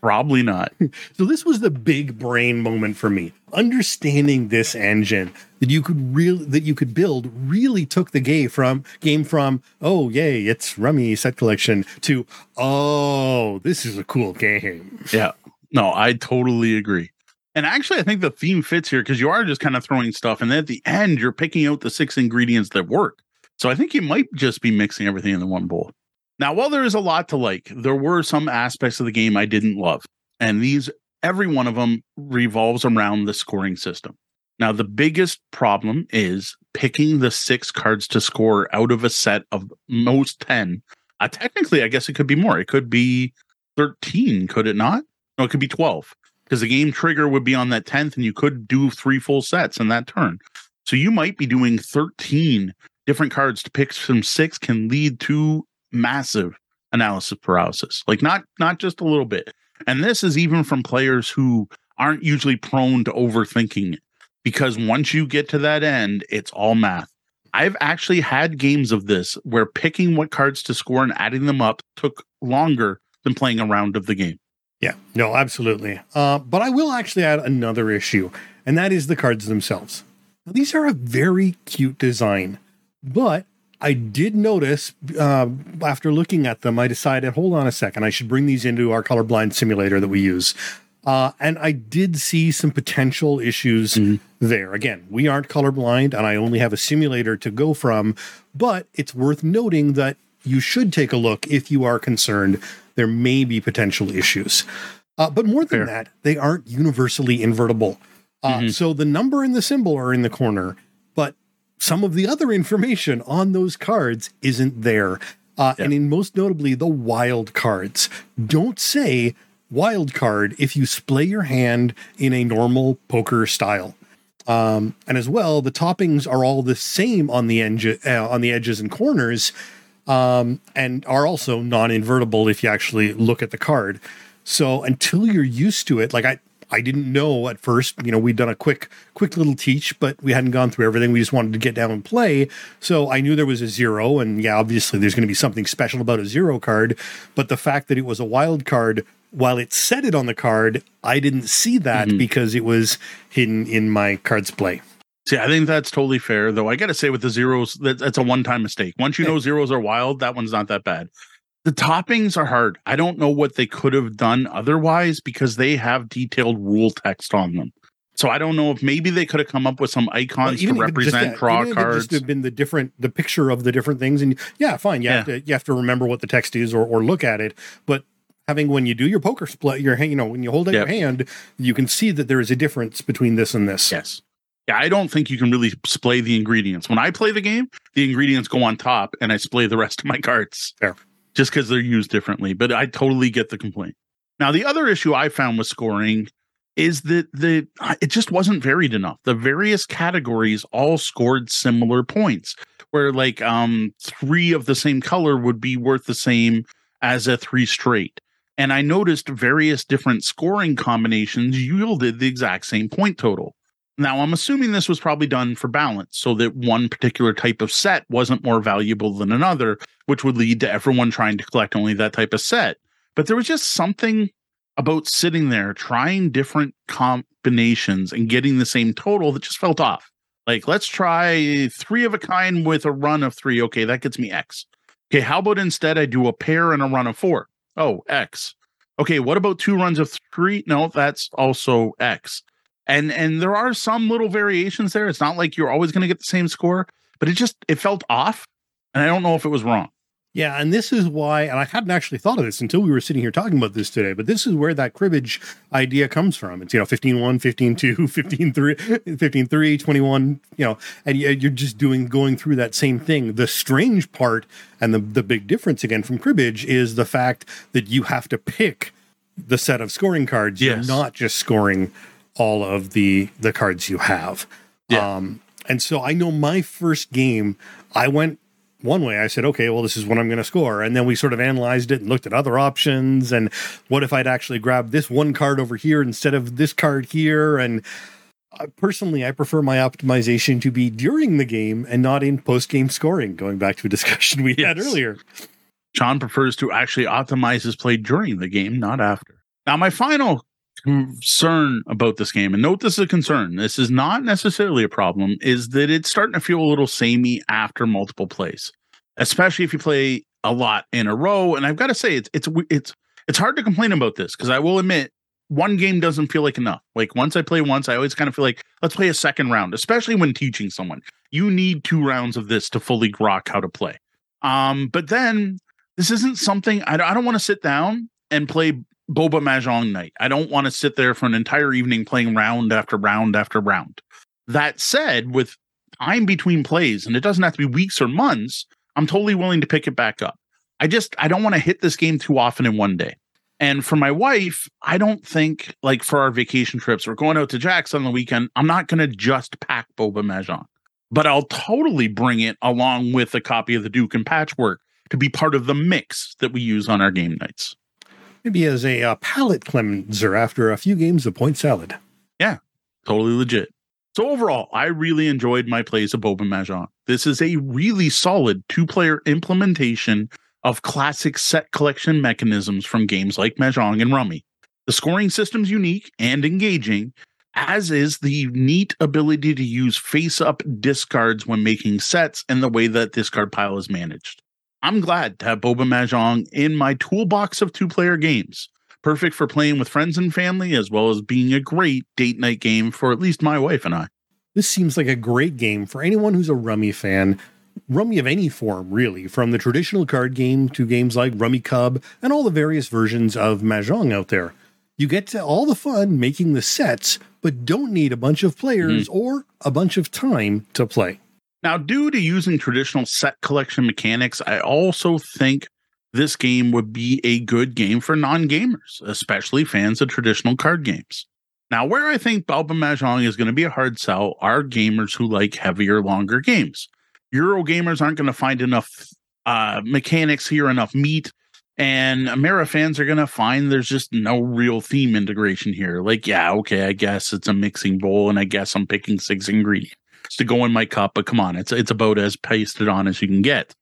Probably not. (laughs)
so this was the big brain moment for me. Understanding this engine that you could really that you could build really took the game from game from oh yay it's rummy set collection to oh this is a cool game.
Yeah. No, I totally agree. And actually, I think the theme fits here because you are just kind of throwing stuff, and then at the end, you're picking out the six ingredients that work. So I think you might just be mixing everything in the one bowl. Now, while there is a lot to like, there were some aspects of the game I didn't love, and these every one of them revolves around the scoring system. Now, the biggest problem is picking the six cards to score out of a set of most 10. Uh, technically, I guess it could be more. It could be 13, could it not? No, it could be 12 because the game trigger would be on that 10th and you could do three full sets in that turn. So you might be doing 13 different cards to pick from six can lead to massive analysis paralysis. Like not not just a little bit. And this is even from players who aren't usually prone to overthinking it because once you get to that end, it's all math. I've actually had games of this where picking what cards to score and adding them up took longer than playing a round of the game.
Yeah, no, absolutely. Uh, but I will actually add another issue, and that is the cards themselves. Now, these are a very cute design, but I did notice uh, after looking at them, I decided, hold on a second, I should bring these into our colorblind simulator that we use. Uh, and I did see some potential issues mm-hmm. there. Again, we aren't colorblind, and I only have a simulator to go from, but it's worth noting that you should take a look if you are concerned there may be potential issues. Uh, but more than Fair. that, they aren't universally invertible. Uh, mm-hmm. So the number and the symbol are in the corner, but some of the other information on those cards isn't there. Uh, yeah. And in most notably, the wild cards don't say wild card if you splay your hand in a normal poker style. Um, and as well, the toppings are all the same on the edge, uh, on the edges and corners, um, and are also non-invertible if you actually look at the card. So until you're used to it, like I, I didn't know at first. You know, we'd done a quick, quick little teach, but we hadn't gone through everything. We just wanted to get down and play. So I knew there was a zero, and yeah, obviously there's going to be something special about a zero card. But the fact that it was a wild card, while it said it on the card, I didn't see that mm-hmm. because it was hidden in my cards play.
See, I think that's totally fair, though. I got to say, with the zeros, that, that's a one-time mistake. Once you know zeros are wild, that one's not that bad. The toppings are hard. I don't know what they could have done otherwise because they have detailed rule text on them. So I don't know if maybe they could have come up with some icons well, to represent just, draw cards.
Just have been the different, the picture of the different things, and yeah, fine. You yeah. have to you have to remember what the text is or or look at it. But having when you do your poker split, your you know when you hold out yep. your hand, you can see that there is a difference between this and this.
Yes. Yeah, I don't think you can really splay the ingredients. When I play the game, the ingredients go on top, and I splay the rest of my cards.
Fair
just because they're used differently. But I totally get the complaint. Now, the other issue I found with scoring is that the it just wasn't varied enough. The various categories all scored similar points, where like um three of the same color would be worth the same as a three straight. And I noticed various different scoring combinations yielded the exact same point total. Now, I'm assuming this was probably done for balance so that one particular type of set wasn't more valuable than another, which would lead to everyone trying to collect only that type of set. But there was just something about sitting there trying different combinations and getting the same total that just felt off. Like, let's try three of a kind with a run of three. Okay, that gets me X. Okay, how about instead I do a pair and a run of four? Oh, X. Okay, what about two runs of three? No, that's also X and and there are some little variations there. It's not like you're always going to get the same score but it just it felt off and i don't know if it was wrong.
Yeah and this is why and i hadn't actually thought of this until we were sitting here talking about this today but this is where that cribbage idea comes from. It's you know 15 1 15 2 (laughs) 15 3 15 3 21 you know and you're just doing going through that same thing. The strange part and the, the big difference again from cribbage is the fact that you have to pick the set of scoring cards. Yes. you're not just scoring all of the the cards you have. Yeah. Um, and so I know my first game, I went one way. I said, okay, well, this is what I'm going to score. And then we sort of analyzed it and looked at other options. And what if I'd actually grabbed this one card over here instead of this card here? And uh, personally, I prefer my optimization to be during the game and not in post game scoring, going back to a discussion we yes. had earlier.
John prefers to actually optimize his play during the game, not after. Now, my final concern about this game, and note this is a concern. This is not necessarily a problem. Is that it's starting to feel a little samey after multiple plays, especially if you play a lot in a row. And I've got to say, it's it's it's it's hard to complain about this because I will admit one game doesn't feel like enough. Like once I play once, I always kind of feel like let's play a second round, especially when teaching someone. You need two rounds of this to fully grok how to play. Um, but then this isn't something I, I don't want to sit down and play boba mahjong night. I don't want to sit there for an entire evening playing round after round after round. That said, with time between plays, and it doesn't have to be weeks or months, I'm totally willing to pick it back up. I just I don't want to hit this game too often in one day. And for my wife, I don't think like for our vacation trips, we're going out to Jack's on the weekend. I'm not going to just pack Boba Mahjong, but I'll totally bring it along with a copy of the Duke and Patchwork to be part of the mix that we use on our game nights.
Maybe as a uh, palate cleanser after a few games of point salad.
Yeah, totally legit. So overall, I really enjoyed my plays of Boba Mahjong. This is a really solid two-player implementation of classic set collection mechanisms from games like Mahjong and Rummy. The scoring system's unique and engaging, as is the neat ability to use face-up discards when making sets and the way that discard pile is managed. I'm glad to have Boba Mahjong in my toolbox of two-player games perfect for playing with friends and family, as well as being a great date night game for at least my wife and I.
This seems like a great game for anyone who's a Rummy fan. Rummy of any form, really, from the traditional card game to games like Rummikub and all the various versions of Mahjong out there. You get to all the fun making the sets, but don't need a bunch of players mm. or a bunch of time to play.
Now, due to using traditional set collection mechanics, I also think this game would be a good game for non gamers, especially fans of traditional card games. Now, where I think Boba Mahjong is going to be a hard sell are gamers who like heavier, longer games. Euro gamers aren't going to find enough uh, mechanics here, enough meat, and Amera fans are going to find there's just no real theme integration here. Like, yeah, okay, I guess it's a mixing bowl, and I guess I'm picking six ingredients to go in my cup, but come on, it's it's about as pasted on as you can get.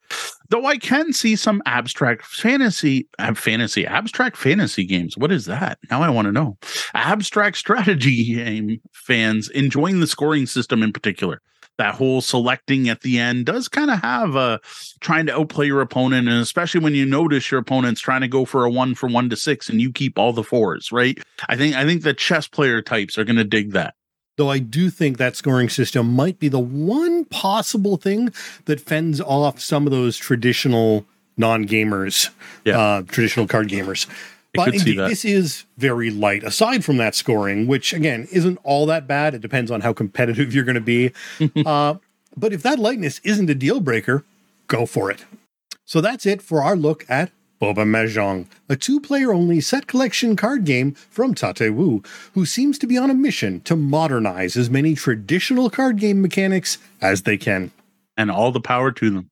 Though I can see some abstract fantasy, fantasy, abstract fantasy games. What is that? Now I want to know. Abstract strategy (laughs) game fans enjoying the scoring system in particular. That whole selecting at the end does kind of have a trying to outplay your opponent, and especially when you notice your opponent's trying to go for a one for one to six, and you keep all the fours. Right? I think I think the chess player types are going to dig that
though I do think that scoring system might be the one possible thing that fends off some of those traditional non gamers, yeah. uh, traditional card gamers. but indeed, this is very light. Aside from that scoring, which again isn't all that bad, it depends on how competitive you're going to be. (laughs) uh, but if that lightness isn't a deal breaker, go for it. So that's it for our look at Boba Mahjong, a two player only set collection card game from Tate Wu, who seems to be on a mission to modernize as many traditional card game mechanics as they can.
And all the power to them.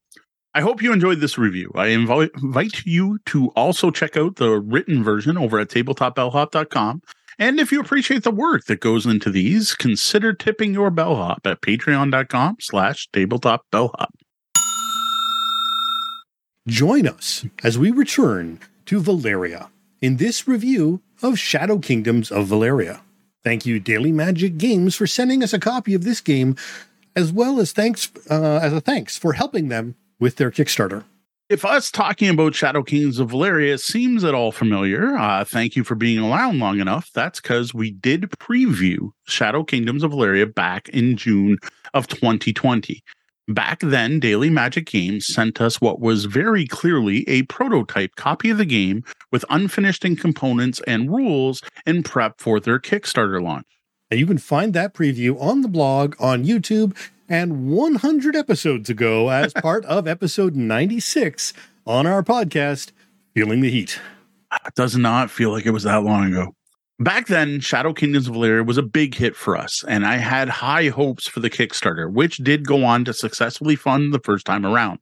I hope you enjoyed this review. I invite, invite you to also check out the written version over at tabletopbellhop.com. And if you appreciate the work that goes into these, consider tipping your bellhop at patreon.com slash tabletopbellhop.
Join us as we return to Valeria in this review of Shadow Kingdoms of Valeria. Thank you, Daily Magic Games, for sending us a copy of this game, as well as thanks uh, as a thanks for helping them with their Kickstarter.
If us talking about Shadow Kingdoms of Valeria seems at all familiar, uh, thank you for being around long enough. That's because we did preview Shadow Kingdoms of Valeria back in June of 2020. Back then, Daily Magic Games sent us what was very clearly a prototype copy of the game with unfinished in components and rules in prep for their Kickstarter launch.
And you can find that preview on the blog, on YouTube, and 100 episodes ago as (laughs) part of episode 96 on our podcast, Feeling the Heat.
Ah, it does not feel like it was that long ago. Back then, Shadow Kingdoms of Valeria was a big hit for us, and I had high hopes for the Kickstarter, which did go on to successfully fund the first time around.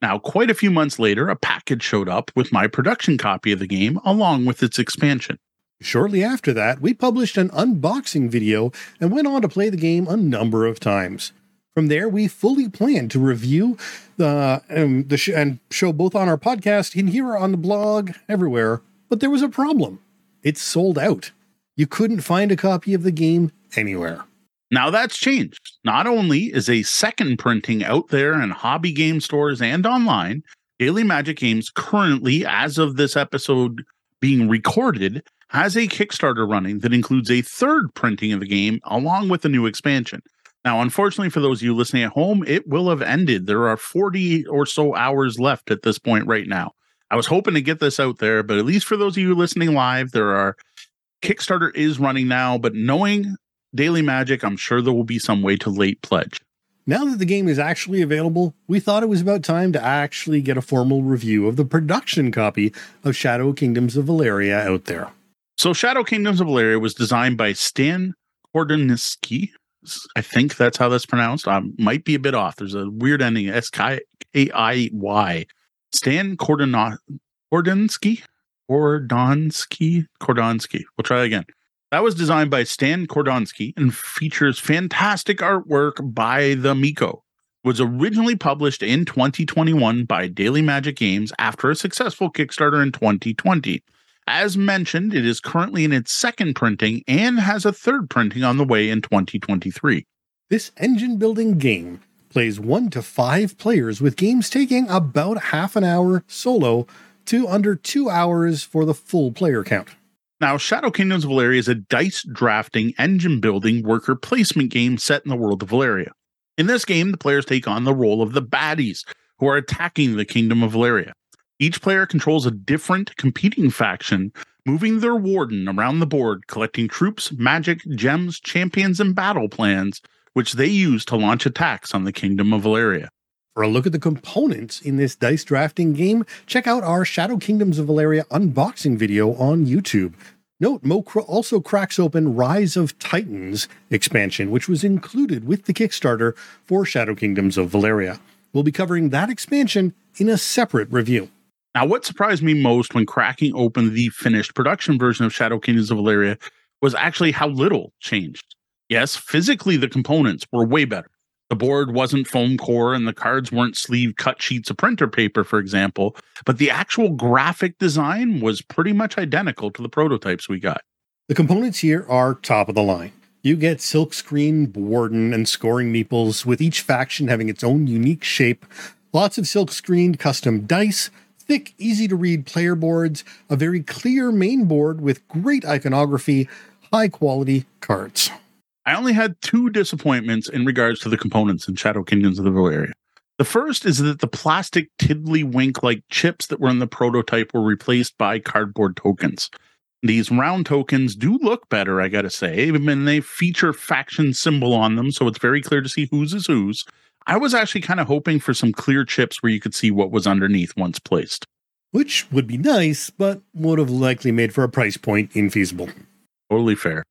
Now, quite a few months later, a package showed up with my production copy of the game along with its expansion.
Shortly after that, we published an unboxing video and went on to play the game a number of times. From there, we fully planned to review the, um, the sh- and show both on our podcast and here on the blog, everywhere. But there was a problem it's sold out. You couldn't find a copy of the game anywhere.
Now that's changed. Not only is a second printing out there in hobby game stores and online, Daily Magic Games currently, as of this episode being recorded, has a Kickstarter running that includes a third printing of the game along with a new expansion. Now, unfortunately, for those of you listening at home, it will have ended. There are 40 or so hours left at this point right now. I was hoping to get this out there, but at least for those of you listening live, there are Kickstarter is running now, but knowing Daily Magic, I'm sure there will be some way to late pledge.
Now that the game is actually available, we thought it was about time to actually get a formal review of the production copy of Shadow Kingdoms of Valeria out there.
So, Shadow Kingdoms of Valeria was designed by Stan Kordonskiy. I think that's how that's pronounced. I might be a bit off. There's a weird ending S K A I Y. Stan Kordon- Kordonskiy? Kordonskiy? Kordonskiy. We'll try again. That was designed by Stan Kordonskiy and features fantastic artwork by the Mico. Was originally published in 2021 by Daily Magic Games after a successful Kickstarter in 2020. As mentioned, it is currently in its second printing and has a third printing on the way in 2023.
This engine building game plays one to five players, with games taking about half an hour solo to under two hours for the full player count.
Now, Shadow Kingdoms Valeria is a dice drafting, engine building, worker placement game set in the world of Valeria. In this game, the players take on the role of the baddies who are attacking the Kingdom of Valeria. Each player controls a different competing faction, moving their warden around the board, collecting troops, magic, gems, champions, and battle plans, which they use to launch attacks on the Kingdom of Valeria.
For a look at the components in this dice drafting game, check out our Shadow Kingdoms of Valeria unboxing video on YouTube. Note, Moe also cracks open Rise of Titans expansion, which was included with the Kickstarter for Shadow Kingdoms of Valeria. We'll be covering that expansion in a separate review.
Now, what surprised me most when cracking open the finished production version of Shadow Kingdoms of Valeria was actually how little changed. Yes, physically the components were way better. The board wasn't foam core and the cards weren't sleeve cut sheets of printer paper, for example, but the actual graphic design was pretty much identical to the prototypes we got.
The components here are top of the line. You get silkscreen warden and scoring meeples, with each faction having its own unique shape, lots of silk-screened custom dice, thick, easy to read player boards, a very clear main board with great iconography, high quality cards.
I only had two disappointments in regards to the components in Shadow Kingdoms of the Valeria. The first is that the plastic tiddlywink like chips that were in the prototype were replaced by cardboard tokens. These round tokens do look better, I gotta say, and they feature faction symbol on them, so it's very clear to see whose is whose. I was actually kind of hoping for some clear chips where you could see what was underneath once placed.
Which would be nice, but would have likely made for a price point infeasible.
Totally fair.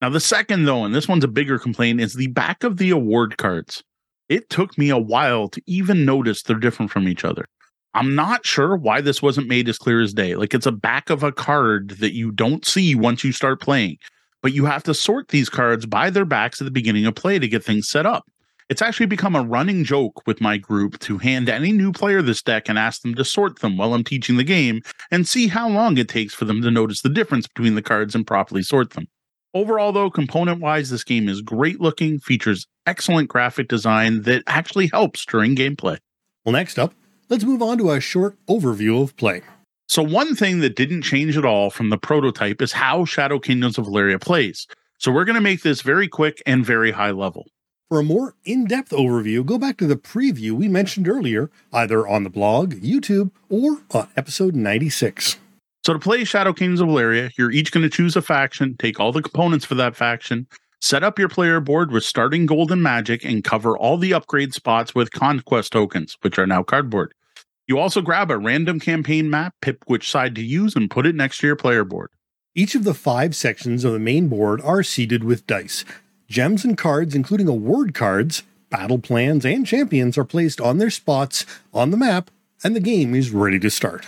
Now, the second, though, and this one's a bigger complaint, is the back of the award cards. It took me a while to even notice they're different from each other. I'm not sure why this wasn't made as clear as day. Like it's a back of a card that you don't see once you start playing, but you have to sort these cards by their backs at the beginning of play to get things set up. It's actually become a running joke with my group to hand any new player this deck and ask them to sort them while I'm teaching the game and see how long it takes for them to notice the difference between the cards and properly sort them. Overall, though, component wise, this game is great looking, features excellent graphic design that actually helps during gameplay.
Well, next up, let's move on to a short overview of play.
So, one thing that didn't change at all from the prototype is how Shadow Kingdoms of Valeria plays. So, we're going to make this very quick and very high level.
For a more in depth overview, go back to the preview we mentioned earlier, either on the blog, YouTube, or on episode 96.
So to play Shadow Kings of Valeria, you're each going to choose a faction, take all the components for that faction, set up your player board with starting gold and magic, and cover all the upgrade spots with conquest tokens, which are now cardboard. You also grab a random campaign map, pick which side to use, and put it next to your player board.
Each of the five sections of the main board are seeded with dice. Gems and cards, including award cards, battle plans, and champions, are placed on their spots on the map, and the game is ready to start.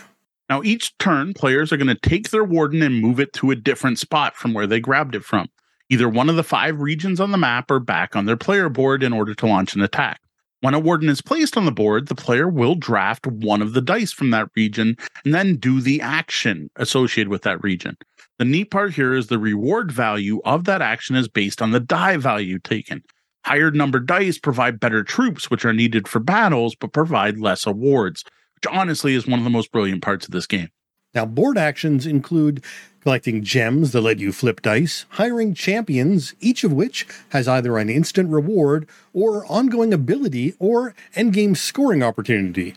Now, each turn, players are going to take their warden and move it to a different spot from where they grabbed it from, either one of the five regions on the map or back on their player board in order to launch an attack. When a warden is placed on the board, the player will draft one of the dice from that region and then do the action associated with that region. The neat part here is the reward value of that action is based on the die value taken. Higher number dice provide better troops, which are needed for battles, but provide less awards which honestly is one of the most brilliant parts of this game.
Now, board actions include collecting gems that let you flip dice, hiring champions, each of which has either an instant reward or ongoing ability or endgame scoring opportunity,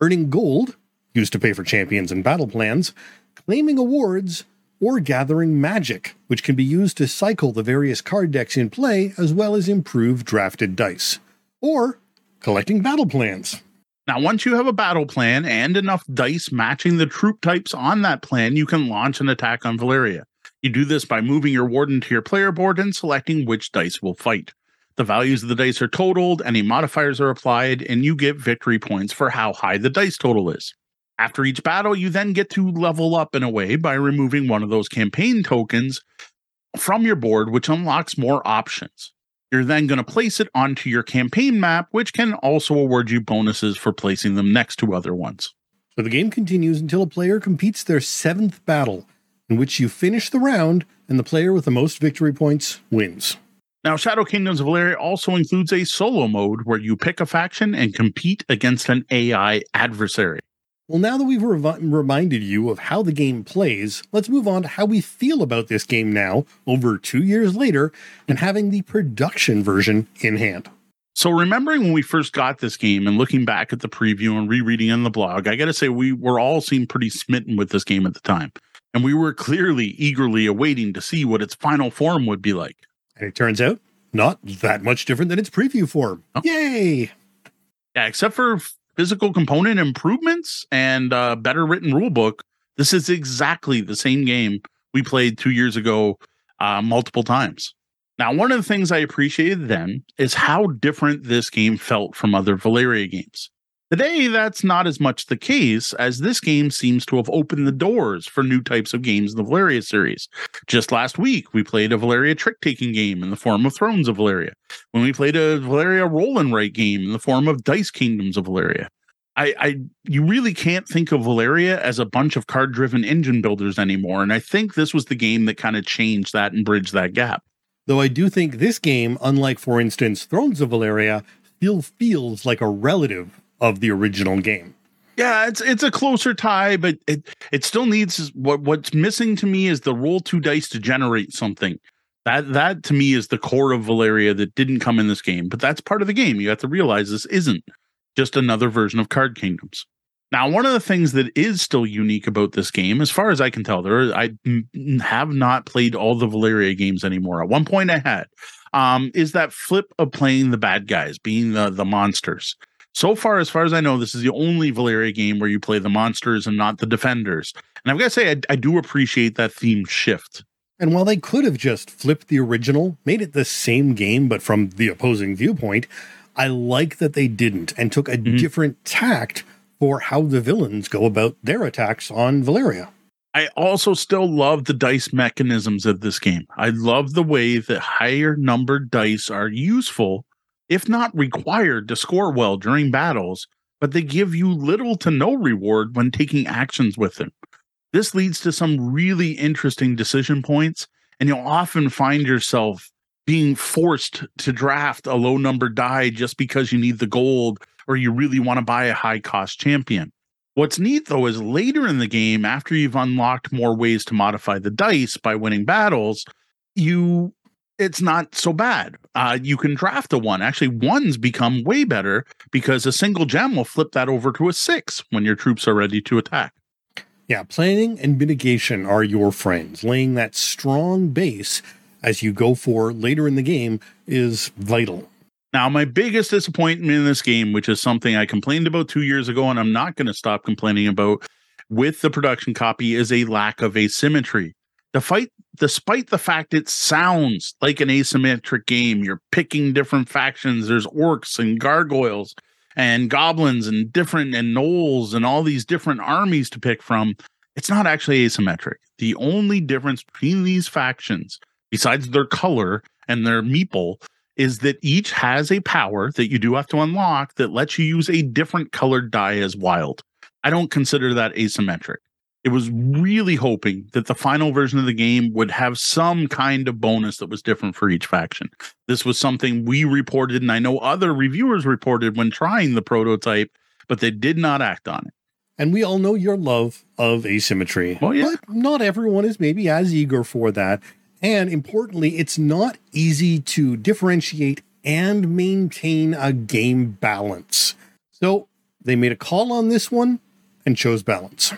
earning gold, used to pay for champions and battle plans, claiming awards, or gathering magic, which can be used to cycle the various card decks in play as well as improve drafted dice, or collecting battle plans.
Now, once you have a battle plan and enough dice matching the troop types on that plan, you can launch an attack on Valeria. You do this by moving your warden to your player board and selecting which dice will fight. The values of the dice are totaled, any modifiers are applied, and you get victory points for how high the dice total is. After each battle, you then get to level up in a way by removing one of those campaign tokens from your board, which unlocks more options. You're then going to place it onto your campaign map, which can also award you bonuses for placing them next to other ones.
So the game continues until a player completes their seventh battle, in which you finish the round and the player with the most victory points wins.
Now, Shadow Kingdoms of Valeria also includes a solo mode where you pick a faction and compete against an AI adversary.
Well, now that we've reminded you of how the game plays, let's move on to how we feel about this game now, over two years later, and having the production version in hand.
So, remembering when we first got this game and looking back at the preview and rereading on the blog, I got to say we were all seemed pretty smitten with this game at the time. And we were clearly eagerly awaiting to see what its final form would be like.
And it turns out not that much different than its preview form.
Oh.
Yay!
Yeah, except for physical component improvements and uh, better written rule book, this is exactly the same game we played two years ago uh, multiple times. Now, one of the things I appreciated then is how different this game felt from other Valeria games. Today, that's not as much the case, as this game seems to have opened the doors for new types of games in the Valeria series. Just last week, we played a Valeria trick taking game in the form of Thrones of Valeria. When we played a Valeria roll and write game in the form of Dice Kingdoms of Valeria. I, I, you really can't think of Valeria as a bunch of card driven engine builders anymore. And I think this was the game that kind of changed that and bridged that gap.
Though I do think this game, unlike, for instance, Thrones of Valeria, still feels like a relative of the original game.
Yeah, it's it's a closer tie, but it it still needs what what's missing to me is the roll two dice to generate something. That that to me is the core of Valeria that didn't come in this game, but that's part of the game. You have to realize this isn't just another version of Card Kingdoms. Now, one of the things that is still unique about this game, as far as I can tell, there I have not played all the Valeria games anymore. At one point, I had, um, is that flip of playing the bad guys, being the the monsters. So far, as far as I know, this is the only Valeria game where you play the monsters and not the defenders. And I've got to say, I, I do appreciate that theme shift.
And while they could have just flipped the original, made it the same game but from the opposing viewpoint, I like that they didn't and took a mm-hmm. different tact for how the villains go about their attacks on Valeria.
I also still love the dice mechanisms of this game. I love the way that higher numbered dice are useful if not required to score well during battles, but they give you little to no reward when taking actions with them. This leads to some really interesting decision points, and you'll often find yourself being forced to draft a low number die just because you need the gold or you really want to buy a high cost champion. What's neat though is later in the game, after you've unlocked more ways to modify the dice by winning battles, you it's not so bad. Uh, you can draft a one. Actually, ones become way better because a single gem will flip that over to a six when your troops are ready to attack.
Yeah, planning and mitigation are your friends. Laying that strong base as you go for later in the game is vital.
Now, my biggest disappointment in this game, which is something I complained about two years ago, and I'm not going to stop complaining about with the production copy, is a lack of asymmetry. The fight, despite the fact it sounds like an asymmetric game, you're picking different factions. There's orcs and gargoyles and goblins and different and gnolls and all these different armies to pick from. It's not actually asymmetric. The only difference between these factions, besides their color and their meeple, is that each has a power that you do have to unlock that lets you use a different colored die as wild. I don't consider that asymmetric. It was really hoping that the final version of the game would have some kind of bonus that was different for each faction. This was something we reported, and I know other reviewers reported when trying the prototype, but they did not act on it.
And we all know your love of asymmetry.
Well, yeah.
But not everyone is maybe as eager for that. And importantly, it's not easy to differentiate and maintain a game balance. So they made a call on this one and chose balance.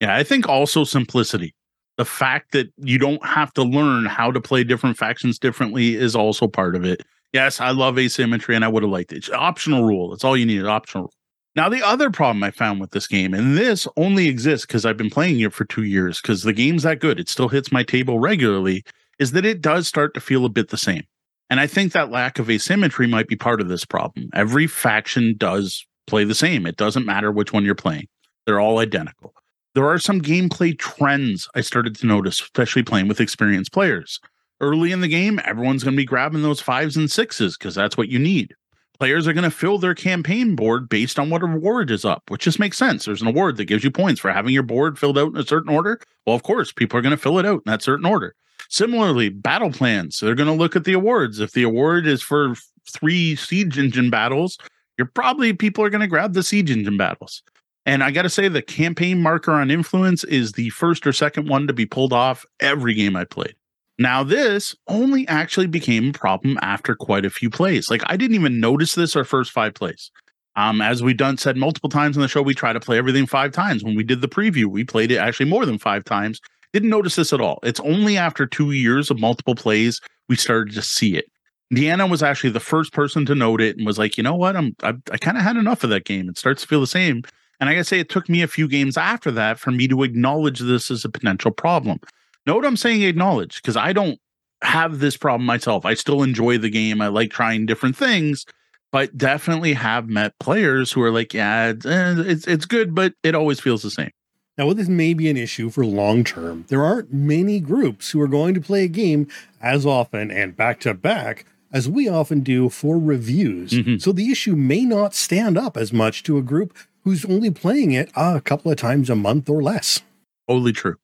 Yeah, I think also simplicity. The fact that you don't have to learn how to play different factions differently is also part of it. Yes, I love asymmetry and I would have liked it. Optional rule. That's all you need, optional rule. Now, the other problem I found with this game, and this only exists because I've been playing it for two years, because the game's that good, it still hits my table regularly, is that it does start to feel a bit the same. And I think that lack of asymmetry might be part of this problem. Every faction does play the same. It doesn't matter which one you're playing, they're all identical. There are some gameplay trends I started to notice, especially playing with experienced players. Early in the game, everyone's going to be grabbing those fives and sixes because that's what you need players are going to fill their campaign board based on what award is up, which just makes sense. There's an award that gives you points for having your board filled out in a certain order. Well, of course, people are going to fill it out in that certain order. Similarly, battle plans. So they're going to look at the awards. If the award is for three siege engine battles, you're probably people are going to grab the siege engine battles. And I got to say, the campaign marker on influence is the first or second one to be pulled off every game I played. Now, this only actually became a problem after quite a few plays. Like I didn't even notice this our first five plays. Um, as we've done said multiple times on the show, we try to play everything five times. When we did the preview, we played it actually more than five times. Didn't notice this at all. It's only after two years of multiple plays we started to see it. Deanna was actually the first person to note it and was like, you know what, I'm I, I kind of had enough of that game. It starts to feel the same. And I gotta say, it took me a few games after that for me to acknowledge this as a potential problem. Note I'm saying acknowledge because I don't have this problem myself. I still enjoy the game. I like trying different things, but definitely have met players who are like, yeah, it's, eh, it's, it's good, but it always feels the same.
Now, while this may be an issue for long term, there aren't many groups who are going to play a game as often and back to back as we often do for reviews. Mm-hmm. So the issue may not stand up as much to a group who's only playing it uh, a couple of times a month or less.
Totally true.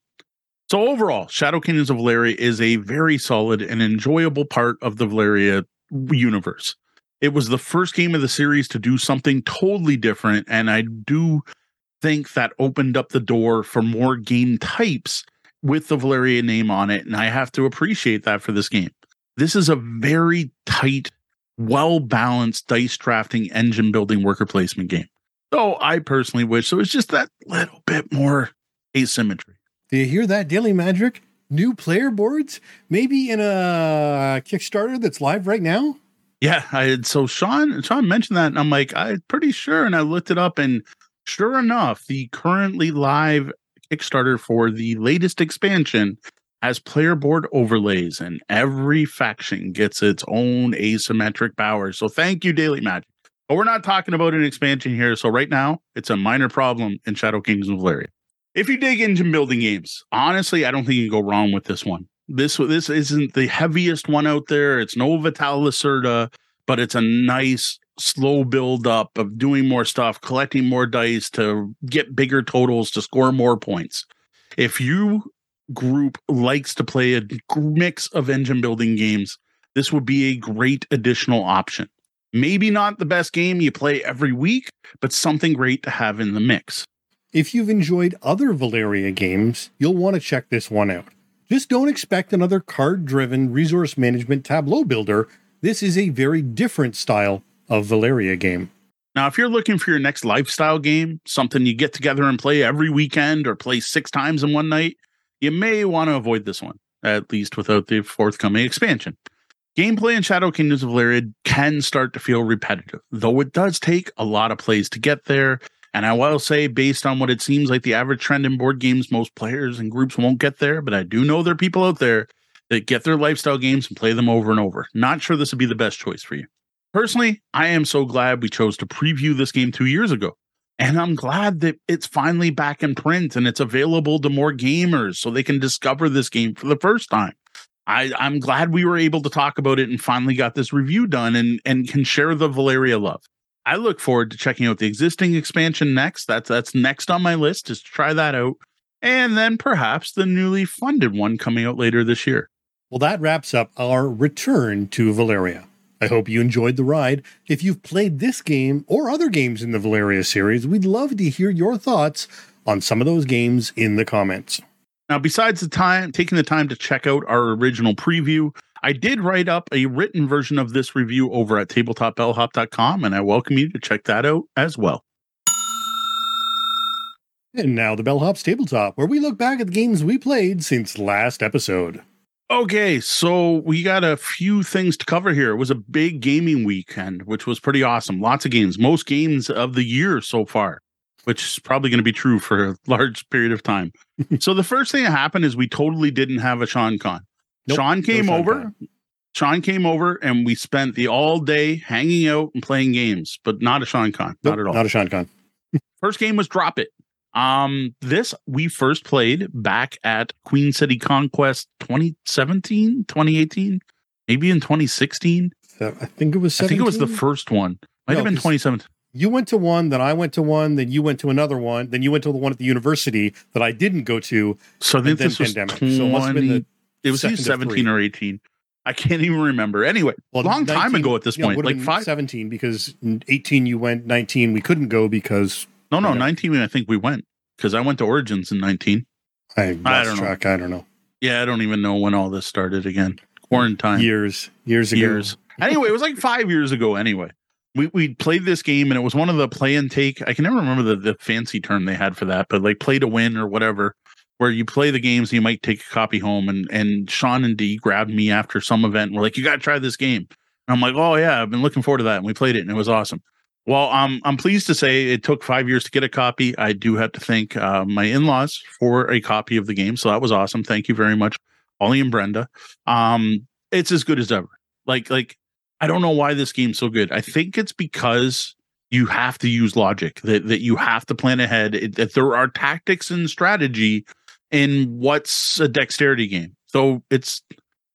So overall, Shadow Kingdoms of Valeria is a very solid and enjoyable part of the Valeria universe. It was the first game of the series to do something totally different, and I do think that opened up the door for more game types with the Valeria name on it, and I have to appreciate that for this game. This is a very tight, well balanced dice drafting, engine building, worker placement game. So I personally wish so. It's just that little bit more asymmetry.
Do you hear that, Daily Magic? New player boards? Maybe in a Kickstarter that's live right now?
Yeah, I had so Sean Sean mentioned that and I'm like, I'm pretty sure. And I looked it up and sure enough, the currently live Kickstarter for the latest expansion has player board overlays, and every faction gets its own asymmetric power. So thank you, Daily Magic. But we're not talking about an expansion here. So right now, it's a minor problem in Shadow Kings of Valeria if you dig into building games, honestly, I don't think you can go wrong with this one. This this isn't the heaviest one out there. It's no Vital Lacerda, but it's a nice slow build up of doing more stuff, collecting more dice to get bigger totals to score more points. If you group likes to play a mix of engine building games, this would be a great additional option. Maybe not the best game you play every week, but something great to have in the mix.
If you've enjoyed other Valeria games, you'll want to check this one out. Just don't expect another card driven resource management tableau builder. This is a very different style of Valeria game.
Now, if you're looking for your next lifestyle game, something you get together and play every weekend or play six times in one night, you may want to avoid this one, at least without the forthcoming expansion. Gameplay in Shadow Kingdoms of Valeria can start to feel repetitive, though it does take a lot of plays to get there, and I will say, based on what it seems like the average trend in board games, most players and groups won't get there. But I do know there are people out there that get their lifestyle games and play them over and over. Not sure this would be the best choice for you. Personally, I am so glad we chose to preview this game two years ago. And I'm glad that it's finally back in print and it's available to more gamers so they can discover this game for the first time. I, I'm glad we were able to talk about it and finally got this review done and, and can share the Valeria love. I look forward to checking out the existing expansion next. That's that's next on my list is to try that out. And then perhaps the newly funded one coming out later this year.
Well, that wraps up our return to Valeria. I hope you enjoyed the ride. If you've played this game or other games in the Valeria series, we'd love to hear your thoughts on some of those games in the comments.
Now, besides the time taking the time to check out our original preview, I did write up a written version of this review over at tabletopbellhop.com, and I welcome you to check that out as well.
And now the Bellhops Tabletop, where we look back at the games we played since last episode.
Okay, so we got a few things to cover here. It was a big gaming weekend, which was pretty awesome. Lots of games, most games of the year so far, which is probably going to be true for a large period of time. (laughs) so the first thing that happened is we totally didn't have a SeanCon.
Nope,
Sean
no
came
Sean
over.
Con.
Sean came over and we spent the all day hanging out and playing games, but not a SeanCon,
Nope,
not at all.
Not a SeanCon. (laughs)
First game was Drop It. Um, this we first played back at Queen City Conquest 2017, 2018, maybe in 2016.
Uh, I think it was.
I think it was the first one. Might
No,
have been 2017.
You went to one, then I went to one, then you went to another one, then you went to the one at the university that I didn't go to.
So
then
this was
pandemic.
20,
So it must have been the
it was either 17 or 18. I can't even remember. Anyway,
Well,
long time ago at this
yeah,
point, like five.
17 because 18 you went, 19 we couldn't go because
No, no,
Okay.
19. I think we went because I went to Origins in 19.
I lost
I don't know.
I don't know.
Yeah, I don't even know when all this started again. Quarantine.
Years, years ago.
years. anyway, it was like five years ago. Anyway, we we played this game and it was one of the play and take. I can never remember the the fancy term they had for that, but like play to win or whatever, where you play the games, you might take a copy home. And and Sean and Dee grabbed me after some event. And we're like, you got to try this game. And I'm like, oh yeah, I've been looking forward to that. And we played it and it was awesome. Well, um, I'm pleased to say it took five years to get a copy. I do have to thank uh, my in-laws for a copy of the game, so that was awesome. Thank you very much, Ollie and Brenda. Um, it's as good as ever. Like, like I don't know why this game's so good. I think it's because you have to use logic that that you have to plan ahead. It, that there are tactics and strategy in what's a dexterity game. So it's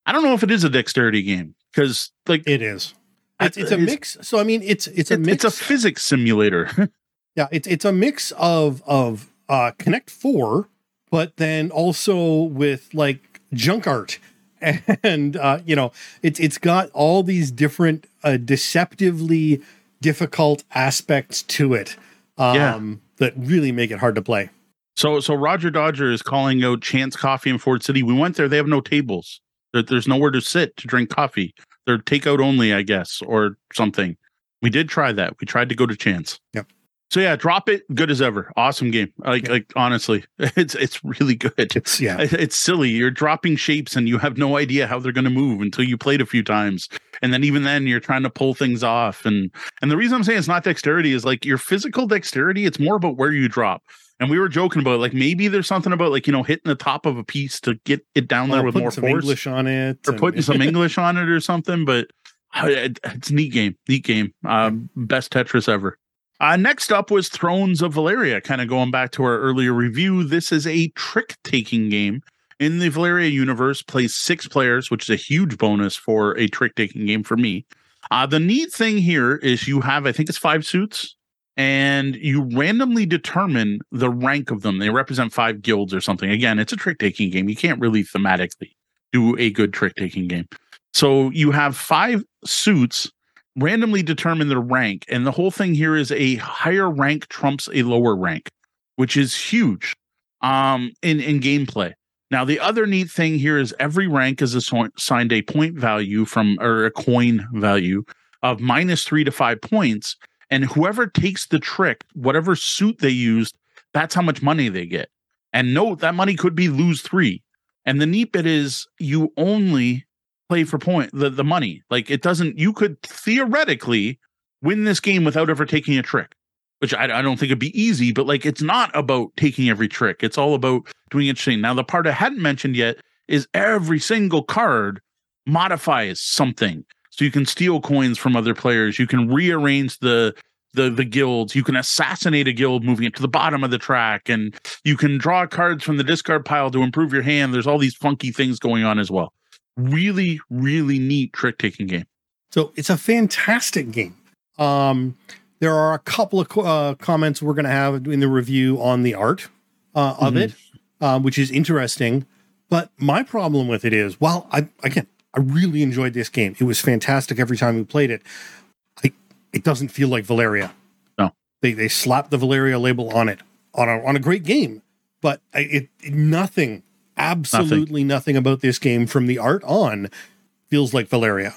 I don't know if it is a dexterity game because like
It is. It's, it's a
it's-
mix. So I mean, it's it's a
it-
mix.
it's a physics simulator. (laughs)
yeah, it's it's a mix of of uh, Connect Four, but then also with like junk art, (laughs) and uh, you know, it's it's got all these different uh, deceptively difficult aspects to it. Um,
Yeah.
that really make it hard to play.
So so Roger Dodger is calling out Chance Coffee in Ford City. We went there. They have no tables. There, there's nowhere to sit to drink coffee. They're takeout only, I guess, or something. We did try that. We tried to go to Chance.
Yep.
So yeah, drop it. Good as ever. Awesome game. Like
Yep.
like honestly, (laughs) it's it's really good.
It's yeah,
It's silly. You're dropping shapes and you have no idea how they're going to move until you played a few times. And then even then you're trying to pull things off. And and the reason I'm saying it's not dexterity is like your physical dexterity, it's more about where you drop. And we were joking about like maybe there's something about like, you know, hitting the top of a piece to get it down there with more
some
force
English on it,
or
and-
putting some (laughs) English on it or something. But uh, it's a neat game. Neat game. Um, best Tetris ever. Uh, next up was Thrones of Valeria. Kind of going back to our earlier review, this is a trick taking game in the Valeria universe. Plays six players, which is a huge bonus for a trick taking game for me. Uh, the neat thing here is you have, I think it's five suits, and you randomly determine the rank of them. They represent five guilds or something. Again, it's a trick taking game. You can't really thematically do a good trick taking game. So you have five suits randomly determine their rank. And the whole thing here is a higher rank trumps a lower rank, which is huge um, in, in gameplay. Now, the other neat thing here is every rank is assigned a point value from, or a coin value of minus three to five points. And whoever takes the trick, whatever suit they used, that's how much money they get. And note that money could be lose three. And the neat bit is you only play for point the, the money. Like it doesn't you could theoretically win this game without ever taking a trick. Which I, I don't think it'd be easy, but like it's not about taking every trick. It's all about doing interesting. Now, the part I hadn't mentioned yet is every single card modifies something. So you can steal coins from other players. You can rearrange the the the guilds. You can assassinate a guild, moving it to the bottom of the track, and you can draw cards from the discard pile to improve your hand. There's all these funky things going on as well. Really, really neat trick taking game.
So it's a fantastic game. Um, there are a couple of uh, comments we're going to have in the review on the art uh, of
Mhm.
it, uh, which is interesting. But my problem with it is, well, I again, I really enjoyed this game. It was fantastic every time we played it. I, it doesn't feel like Valeria.
No.
they they slapped the Valeria label on it on a on a great game, but I, it, it nothing, absolutely nothing about this game from the art on feels like Valeria.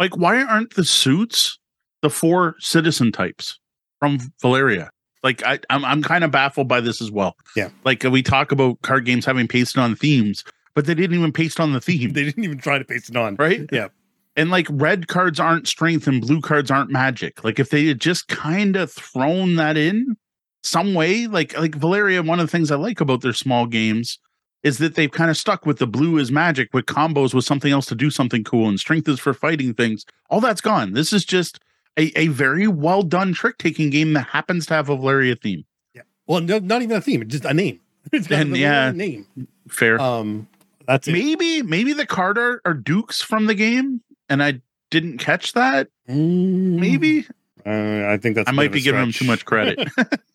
Like, why aren't the suits the four citizen types from Valeria? Like I, I'm, I'm kind of baffled by this as well.
Yeah.
Like uh, we talk about card games having pasted on themes, but they didn't even paste on the theme,
They didn't even try to paste it on.
right?
Yeah.
And like red cards aren't strength and blue cards aren't magic. Like if they had just kind of thrown that in some way, like like Valeria, one of the things I like about their small games is that they've kind of stuck with the blue is magic with combos with something else to do something cool and strength is for fighting things. All that's gone. This is just a, a very well done trick taking game that happens to have a Valeria theme. Yeah.
Well, no, not even a theme, just a name. (laughs) It's
And, yeah.
name.
Fair.
Um, that's it.
maybe maybe the card are, are dukes from the game and I didn't catch that.
Mm,
Maybe
Uh, I think that's.
I might be giving them too much credit.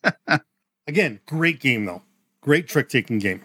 (laughs) (laughs)
Again, great game though. Great trick taking game.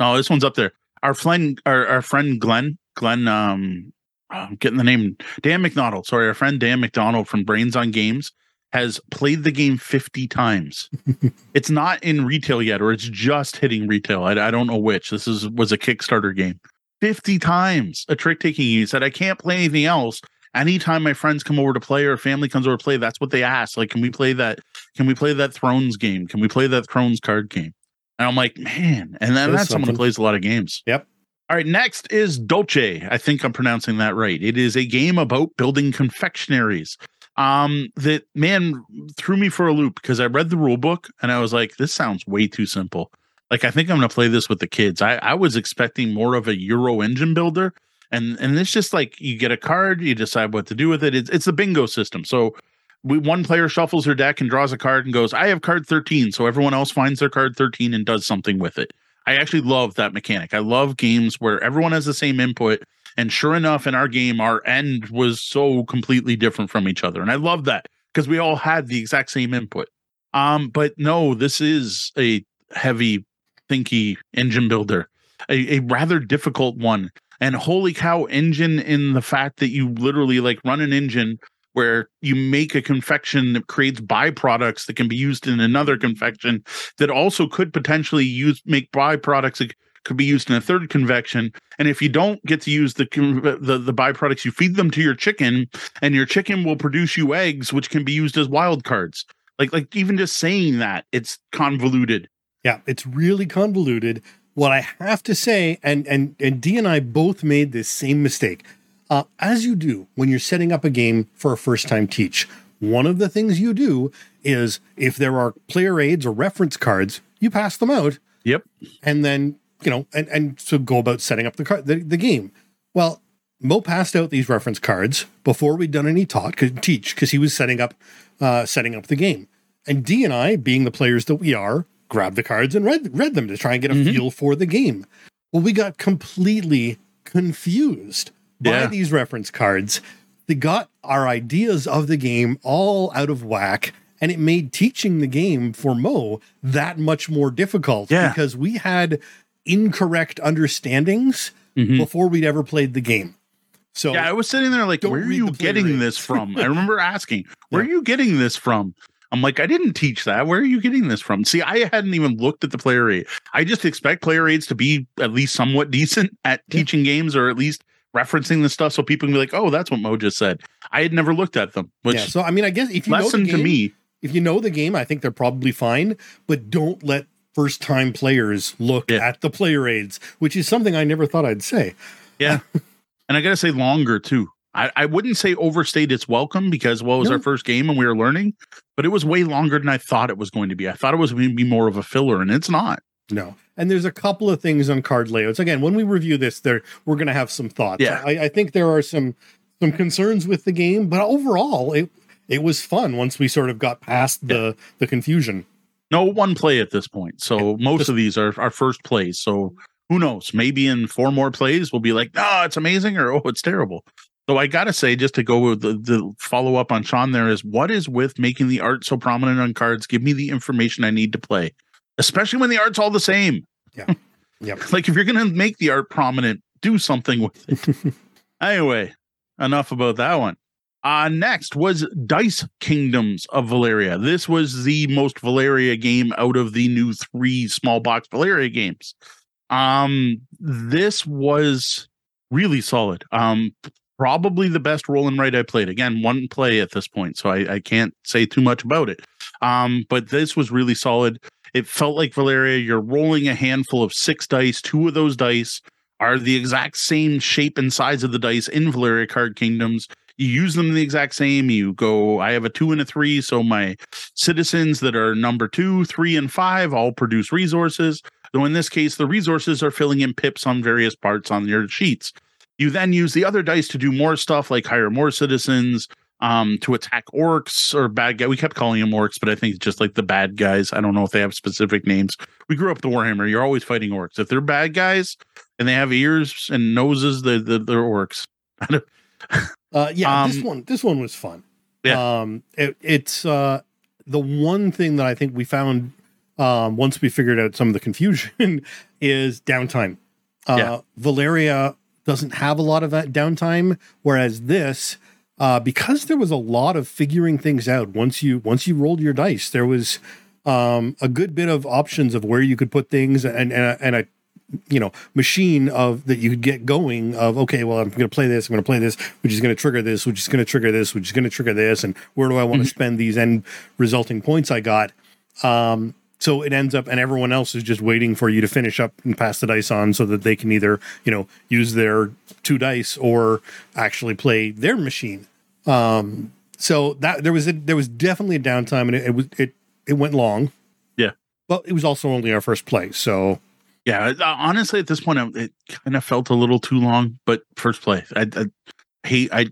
No, this one's up there. Our friend, our, our friend Glenn, Glenn, um, I'm getting the name Dan McDonald. Sorry, our friend Dan McDonald from Brains on Games has played the game 50 times. (laughs) it's not in retail yet, or it's just hitting retail. I, I don't know which. This is was a Kickstarter game. 50 times a trick taking. He said, I can't play anything else. Anytime my friends come over to play or family comes over to play, that's what they ask. Like, can we play that? Can we play that Thrones game? Can we play that Thrones card game? And I'm like, man, and then that's someone who plays a lot of games.
Yep.
All right, next is Dolce. I think I'm pronouncing that right. It is a game about building confectionaries. Um, that man threw me for a loop because I read the rule book and I was like, this sounds way too simple. Like, I think I'm gonna play this with the kids. I, I was expecting more of a Euro engine builder. And and it's just like you get a card, you decide what to do with it. It's it's a bingo system. So we one player shuffles her deck and draws a card and goes, I have card 13. So everyone else finds their card 13 and does something with it. I actually love that mechanic. I love games where everyone has the same input. And sure enough, in our game, our end was so completely different from each other. And I love that because we all had the exact same input. Um, but no, this is a heavy, thinky engine builder, a, a rather difficult one. And holy cow, engine in the fact that you literally like run an engine where you make a confection that creates byproducts that can be used in another confection that also could potentially use make byproducts that could be used in a third confection and if you don't get to use the the, the byproducts you feed them to your chicken and your chicken will produce you eggs which can be used as wild cards. Like like even just saying that it's convoluted.
Yeah, it's really convoluted. What I have to say, and and and Dee and I both made this same mistake, uh, as you do when you're setting up a game for a first time teach. One of the things you do is if there are player aids or reference cards, you pass them out,
yep
and then you know, and and so go about setting up the card the, the game. Well, Moe passed out these reference cards before we'd done any talk, could teach because he was setting up uh, setting up the game. And Dee and I, being the players that we are, grabbed the cards and read read them to try and get a
Mhm.
feel for the game. Well, we got completely confused
Yeah.
these reference cards. They got our ideas of the game all out of whack, and it made teaching the game for Moe that much more difficult
Yeah.
because we had incorrect understandings
Mhm.
before we'd ever played the game. So
yeah i was sitting there like where are you getting
aids.
this from i (laughs) remember asking where
Yeah.
are you getting this from i'm like i didn't teach that where are you getting this from see i hadn't even looked at the player aid i just expect player aids to be at least somewhat decent at
Yeah.
teaching games or at least referencing the stuff so people can be like oh that's what Moe just said i had never looked at them which
yeah, so I mean, I guess if you know
lesson
the
to me
if you know the game, I think they're probably fine. But don't let first time players look
Yeah.
at the player aids, which is something I never thought I'd say.
Yeah. (laughs) and I got to say longer too. I, I wouldn't say overstate its welcome because, well, it was
No.
our first game and we were learning, but it was way longer than I thought it was going to be. I thought it was going to be more of a filler, and it's not.
No. And there's a couple of things on card layouts. Again, when we review this, there we're going to have some thoughts.
Yeah.
I, I think there are some some concerns with the game, but overall, it it was fun once we sort of got past the the confusion.
No one play at this point. So most of these are our first plays. So who knows? Maybe in four more plays, we'll be like, no, it's amazing or oh, it's terrible. So I got to say, just to go with the, the follow up on Sean, there is what is with making the art so prominent on cards? Give me the information I need to play, especially when the art's all the same.
Yeah. (laughs) Yep.
like if you're going to make the art prominent, do something with it. (laughs) anyway, enough about that one. Uh, next was Dice Kingdoms of Valeria. This was the most Valeria game out of the new three small box Valeria games. Um, this was really solid. Um, probably the best roll and write I played. Again, one play at this point, so I, I can't say too much about it. Um, but this was really solid. It felt like Valeria, you're rolling a handful of six dice. Two of those dice are the exact same shape and size of the dice in Valeria Card Kingdoms. You use them the exact same. You go, I have a two and a three. So my citizens that are number two, three, and five all produce resources. Though in this case, the resources are filling in pips on various parts on your sheets. You then use the other dice to do more stuff like hire more citizens, um, to attack orcs or bad guy. We kept calling them orcs, but I think it's just like the bad guys. I don't know if they have specific names. We grew up the Warhammer. You're always fighting orcs. If they're bad guys and they have ears and noses, they're, they're, they're orcs. (laughs)
uh, yeah,
Um,
this one this one was fun.
Yeah.
Um, it, it's uh, the one thing that I think we found um, once we figured out some of the confusion (laughs) is downtime. Uh,
Yeah.
Valeria doesn't have a lot of that downtime, whereas this, uh, because there was a lot of figuring things out once you once you rolled your dice, there was um, a good bit of options of where you could put things and and a, and a you know machine of that you could get going of okay well i'm going to play this i'm going to play this which is going to trigger this which is going to trigger this which is going to trigger this and where do i want to spend these end resulting points i got? Um so it ends up and everyone else is just waiting for you to finish up and pass the dice on so that they can either you know use their two dice or actually play their machine um so that there was a, there was definitely a downtime and it, it was it it went long
Yeah.
but it was also only our first play so
Yeah, honestly, at this point, it- kind of felt a little too long. But first play, I, I hate. I,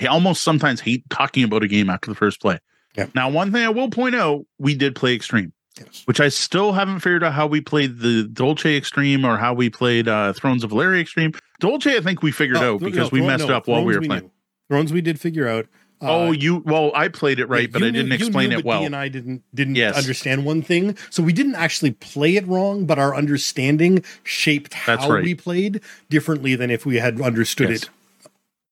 I almost sometimes hate talking about a game after the first play.
Yeah.
Now, one thing I will point out, we did play extreme,
yes.
which I still haven't figured out how we played the Dolce extreme or how we played uh, Thrones of Valeria extreme. Dolce, I think we figured
Oh,
out because
no,
we messed
no,
up while we
Thrones
were playing.
knew. Thrones we did figure out. Uh,
oh, you well, I played it right, but
you
I
knew-
didn't explain
knew,
it well.
Dee and I didn't didn't
Yes.
understand one thing, so we didn't actually play it wrong, but our understanding shaped how
right.
we played differently than if we had understood
Yes.
it.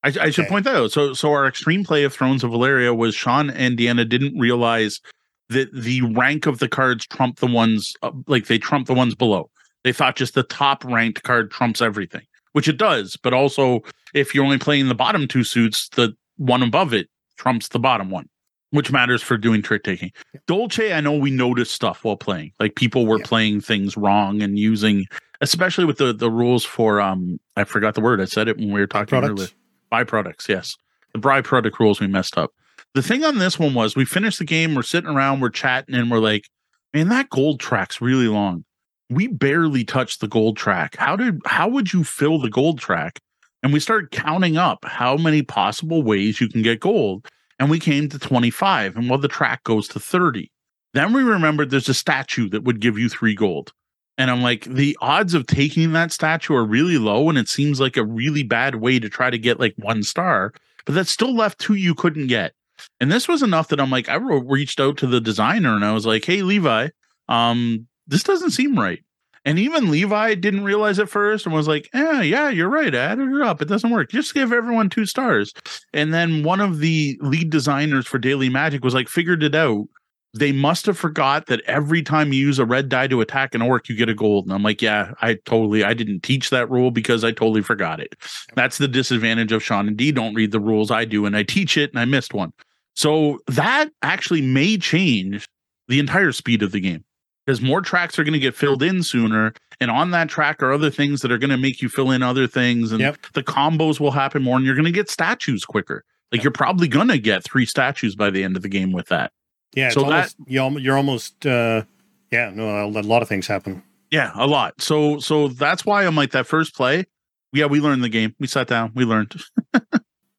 I, I should point that out. So, so our extreme play of Thrones of Valeria was Sean and Deanna didn't realize that the rank of the cards trump the ones uh, like they trump the ones below. They thought just the top ranked card trumps everything, which it does. But also, if you're only playing the bottom two suits, the one above it trumps the bottom one, which matters for doing trick taking. Dolce, I know we noticed stuff while playing, like people were
Yeah.
playing things wrong and using, especially with the the rules for um, I forgot the word. I said it when we were talking earlier
Products.
byproducts yes the byproduct rules we messed up the thing on this one was we finished the game we're sitting around we're chatting and we're like man that gold track's really long we barely touched the gold track how did how would you fill the gold track and we started counting up how many possible ways you can get gold and we came to 25 and well the track goes to 30 then we remembered there's a statue that would give you three gold and I'm like, the odds of taking that statue are really low, and it seems like a really bad way to try to get like one star. But that still left two you couldn't get. And this was enough that I'm like, I reached out to the designer and I was like, hey, Levi, um, this doesn't seem right. And even Levi didn't realize at first and was like, yeah, yeah, you're right. I added it up. It doesn't work. Just give everyone two stars. And then one of the lead designers for Daily Magic was like, figured it out they must have forgot that every time you use a red die to attack an orc, you get a gold. And I'm like, yeah, I totally, I didn't teach that rule because I totally forgot it. That's the disadvantage of Sean and Dee. Don't read the rules I do, and I teach it, and I missed one. So that actually may change the entire speed of the game because more tracks are going to get filled in sooner. And on that track are other things that are going to make you fill in other things, and
Yep.
the combos will happen more, and you're going to get statues quicker. Like you're probably going to get three statues by the end of the game with that.
Yeah,
So
almost, al- you're almost uh, yeah. No, a a lot of things happen.
Yeah, a lot. So so that's why I'm like that first play. Yeah, we learned the game. We sat down, we learned. (laughs)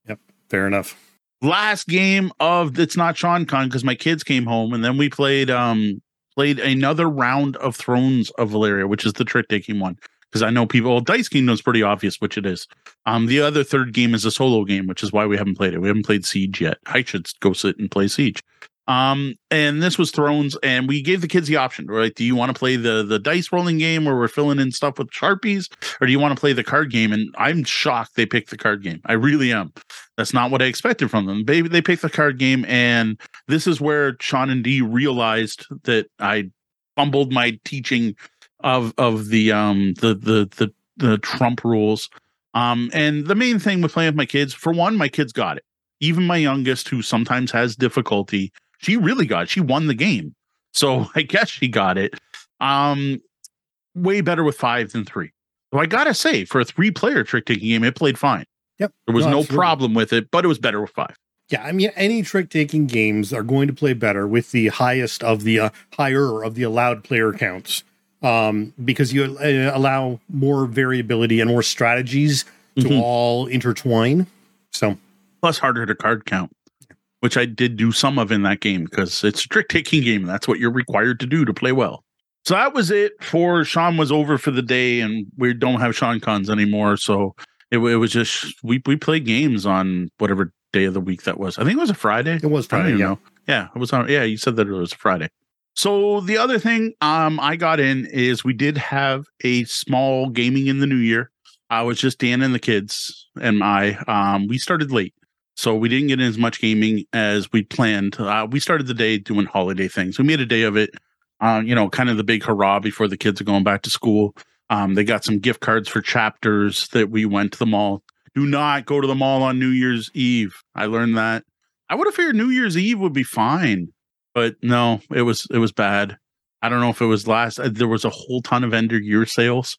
Yep, fair enough.
Last game of it's not SeanCon because my kids came home and then we played um played another round of Thrones of Valeria, which is the trick taking one. Because I know people well, Dice Kingdom's pretty obvious, which it is. Um, the other third game is a solo game, which is why we haven't played it. We haven't played Siege yet. I should go sit and play Siege. Um, and this was Thrones, and we gave the kids the option, right? Do you want to play the the dice rolling game where we're filling in stuff with sharpies, or do you want to play the card game? And I'm shocked they picked the card game. I really am. That's not what I expected from them. They they picked the card game, and this is where Sean and Dee realized that I fumbled my teaching of of the um the the the the Trump rules. Um, and the main thing with playing with my kids, for one, my kids got it. Even my youngest, who sometimes has difficulty, she really got it. She won the game. So (laughs) I guess she got it. Um, way better with five than three. So I gotta say, for a three-player trick taking game, it played fine.
Yep.
There was no,
absolutely.
problem with it, but it was better with five.
Yeah, I mean, any trick taking games are going to play better with the highest of the uh, higher of the allowed player counts, um, because you uh, allow more variability and more strategies to
Mhm.
all intertwine. So,
Plus harder to card count, which I did do some of in that game because it's a trick taking game. That's what you're required to do to play well. So that was it for Sean was over for the day, and we don't have SeanCons anymore. So it, it was just we we played games on whatever day of the week that was. I think it was a Friday.
it was Friday. Yeah.
know. Yeah, it was on. Yeah, you said that it was a Friday. So the other thing um I got in is we did have a small gaming in the new year. I was just Dan and the kids and I. Um, we started late, so we didn't get as much gaming as we planned. Uh, we started the day doing holiday things. We made a day of it. Uh, you know, kind of the big hurrah before the kids are going back to school. Um, they got some gift cards for chapters that we went to the mall. Do not go to the mall on New Year's Eve. I learned that. I would have figured New Year's Eve would be fine, but no, it was it was bad. I don't know if it was last. uh, There was a whole ton of end of year sales,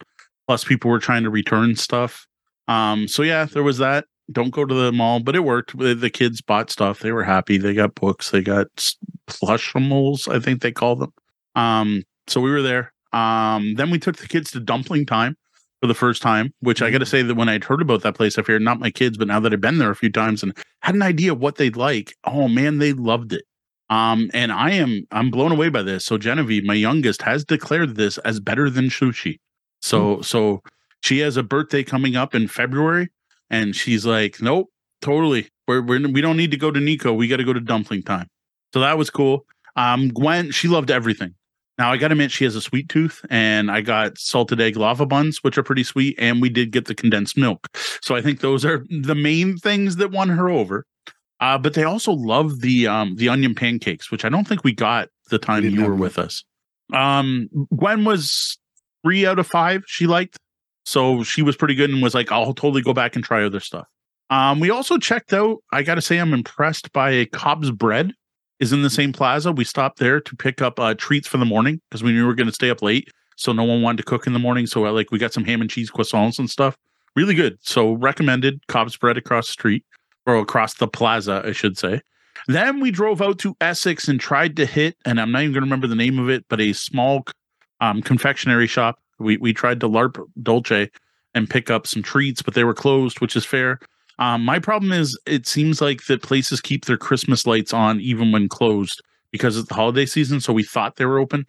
plus people were trying to return stuff. Um, so yeah, there was that. Don't go to the mall, but it worked. The kids bought stuff. They were happy. They got books. They got s- plushables, I think they call them. Um, so we were there. Um, then we took the kids to dumpling time for the first time, which I got to say that when I'd heard about that place, I figured not my kids, but now that I've been there a few times and had an idea of what they'd like, oh man, they loved it. Um, and I am I'm blown away by this. So Genevieve, my youngest, has declared this as better than sushi. So so she has a birthday coming up in February, and she's like, nope, totally. We're, we're we don't need to go to Mico. We got to go to dumpling time. So that was cool. Um, Gwen, she loved everything. Now I got to admit, she has a sweet tooth, and I got salted egg lava buns, which are pretty sweet, and we did get the condensed milk. So I think those are the main things that won her over. Uh, but they also love the um the onion pancakes, which I don't think we got the time you were with us. Um, Gwen was three out of five. She liked, so she was pretty good and was like, "I'll totally go back and try other stuff." Um, we also checked out. I got to say, I'm impressed by COBS Bread is in the same plaza. We stopped there to pick up uh, treats for the morning because we knew we were going to stay up late, so no one wanted to cook in the morning. So uh, like we got some ham and cheese croissants and stuff. Really good. So recommended COBS Bread across the street or across the plaza, I should say. Then we drove out to Essex and tried to hit, and I'm not even going to remember the name of it, but a small um, confectionery shop. We we tried to LARP Dolce and pick up some treats, but they were closed, which is fair. Um, my problem is it seems like that places keep their Christmas lights on even when closed because it's the holiday season. So we thought they were open.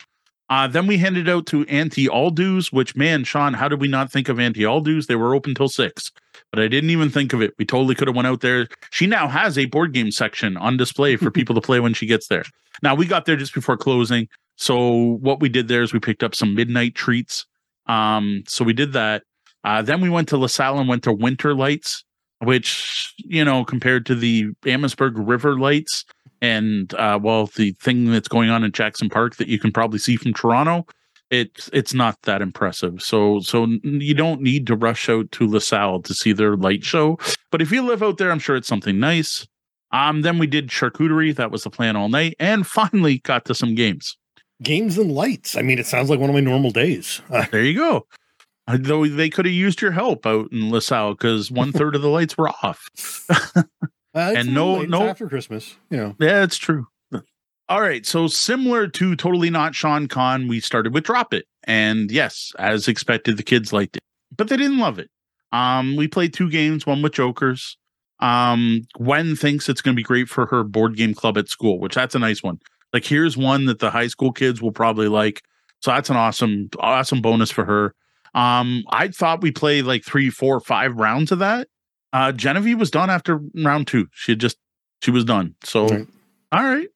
Uh, then we handed out to Auntie Aldu's, which man, Sean, how did we not think of Auntie Aldu's? They were open till six, but I didn't even think of it. We totally could have went out there. She now has a board game section on display for (laughs) people to play when she gets there. Now we got there just before closing, so what we did there is we picked up some midnight treats. Um, so we did that. Uh, then we went to LaSalle and went to Winter Lights, which you know compared to the Amherstburg River Lights and uh, well the thing that's going on in Jackson Park that you can probably see from Toronto, it's it's not that impressive. So so you don't need to rush out to LaSalle to see their light show. But if you live out there, I'm sure it's something nice. Um, then we did charcuterie. That was the plan all night, and finally got to some games.
Games and lights. I mean, it sounds like one of my normal days. Uh, (laughs)
There you go. Though they could have used your help out in LaSalle because one (laughs) third of the lights were off.
uh,
And no-
little late. It's
no-
after Christmas. You know,
Yeah, it's true. All right. So similar to Totally Not SeanCon, we started with Drop It. And yes, as expected, the kids liked it, but they didn't love it. Um, we played two games, one with Jokers. Um, Gwen thinks it's gonna be great for her board game club at school, which that's a nice one. Like here's one that the high school kids will probably like. So that's an awesome, awesome bonus for her. Um, I thought we played like three, four, five rounds of that. Uh Genevieve was done after round two. She had just she was done. So
Right.
all right.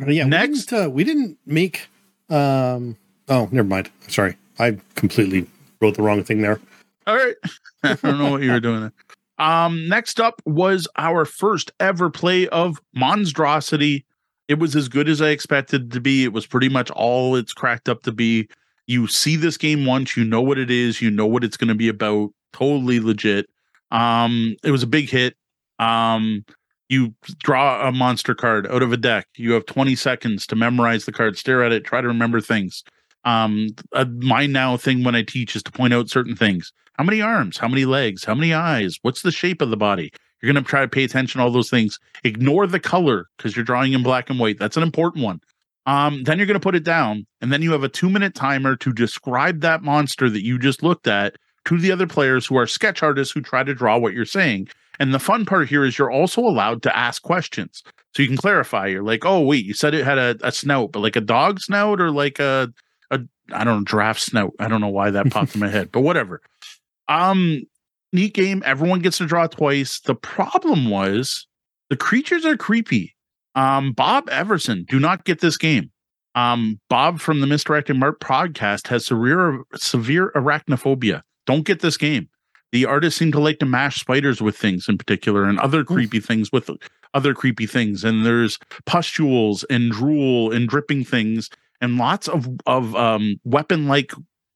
Uh, yeah.
Next.
we didn't, uh, we didn't make. Um. Oh, never mind. Sorry, I completely wrote the wrong thing there.
All right. (laughs) I don't know what you were doing there. Um, next up was our first ever play of Monstrosity. It was as good as I expected to be. It was pretty much all it's cracked up to be. You see this game once, you know what it is, you know what it's going to be about. Totally legit. Um, it was a big hit. Um, You draw a monster card out of a deck. You have 20 seconds to memorize the card, stare at it, try to remember things. Um, a mind now thing when I teach is to point out certain things. How many arms? How many legs? How many eyes? What's the shape of the body? You're going to try to pay attention to all those things. Ignore the color because you're drawing in black and white. That's an important one. Um, then you're going to put it down, and then you have a two minute timer to describe that monster that you just looked at to the other players who are sketch artists who try to draw what you're saying. And the fun part here is you're also allowed to ask questions. So you can clarify. You're like, oh, wait, you said it had a, a snout, but like a dog snout or like a, a I don't know, giraffe snout. I don't know why that popped in my head, but whatever. Um, neat game. Everyone gets to draw twice. The problem was the creatures are creepy. Um, Bob Everson, do not get this game. Um, Bob from the Misdirected Mark podcast has severe severe arachnophobia. Don't get this game. The artists seem to like to mash spiders with things in particular and other creepy things with other creepy things. And there's pustules and drool and dripping things and lots of of um, weapon like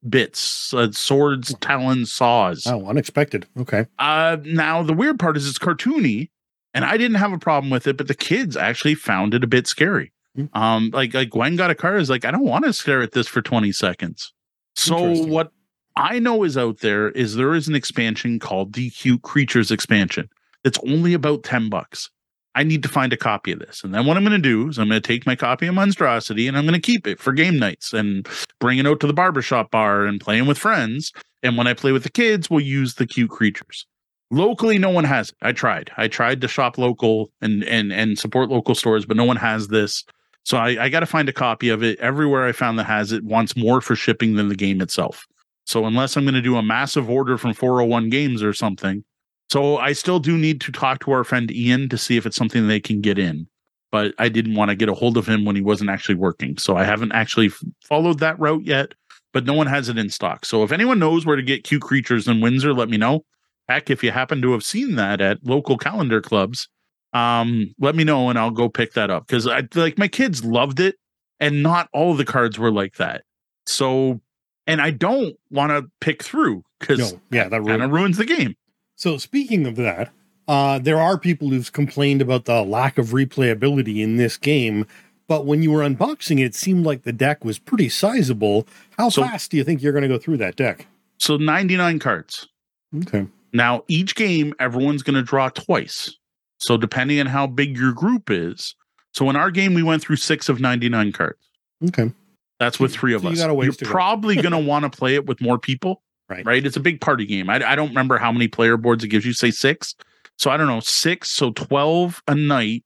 bits, uh, swords, talons, saws.
Oh, unexpected. Okay.
Uh, now the weird part is it's cartoony, and I didn't have a problem with it, but the kids actually found it a bit scary.
Mm.
Um, like like Gwen got a car is like I don't want to stare at this for twenty seconds. So what I know is out there is there is an expansion called the Cute Creatures expansion. It's only about ten bucks. I need to find a copy of this. And then what I'm going to do is I'm going to take my copy of Monstrosity and I'm going to keep it for game nights and bring it out to the barbershop bar and playing with friends. And when I play with the kids, we'll use the cute creatures. Locally, no one has it. I tried. I tried to shop local and and and support local stores, but no one has this. So I, I got to find a copy of it. Everywhere I found that has it wants more for shipping than the game itself. So unless I'm going to do a massive order from 401 Games or something, so I still do need to talk to our friend Ian to see if it's something they can get in. But I didn't want to get a hold of him when he wasn't actually working. So I haven't actually followed that route yet, but no one has it in stock. So if anyone knows where to get cute creatures in Windsor, let me know. Heck, if you happen to have seen that at local calendar clubs, um, let me know and I'll go pick that up. Because I like my kids loved it, and not all of the cards were like that. So and I don't want to pick through because
No, yeah, that
kind of ruins the game.
So speaking of that, uh, there are people who've complained about the lack of replayability in this game. But when you were unboxing it, it seemed like the deck was pretty sizable. How
So-
fast do you think you're going to go through that deck?
So 99 cards.
Okay.
Now, each game, everyone's going to draw twice. So, depending on how big your group is. So, in our game, we went through six of 99 cards.
Okay.
That's with three of
So you
us.
got a ways
You're
to
probably going (laughs) to want to play it with more people.
Right.
Right. It's a big party game. I, I don't remember how many player boards it gives you, say six. So, I don't know, six. So, 12 a night.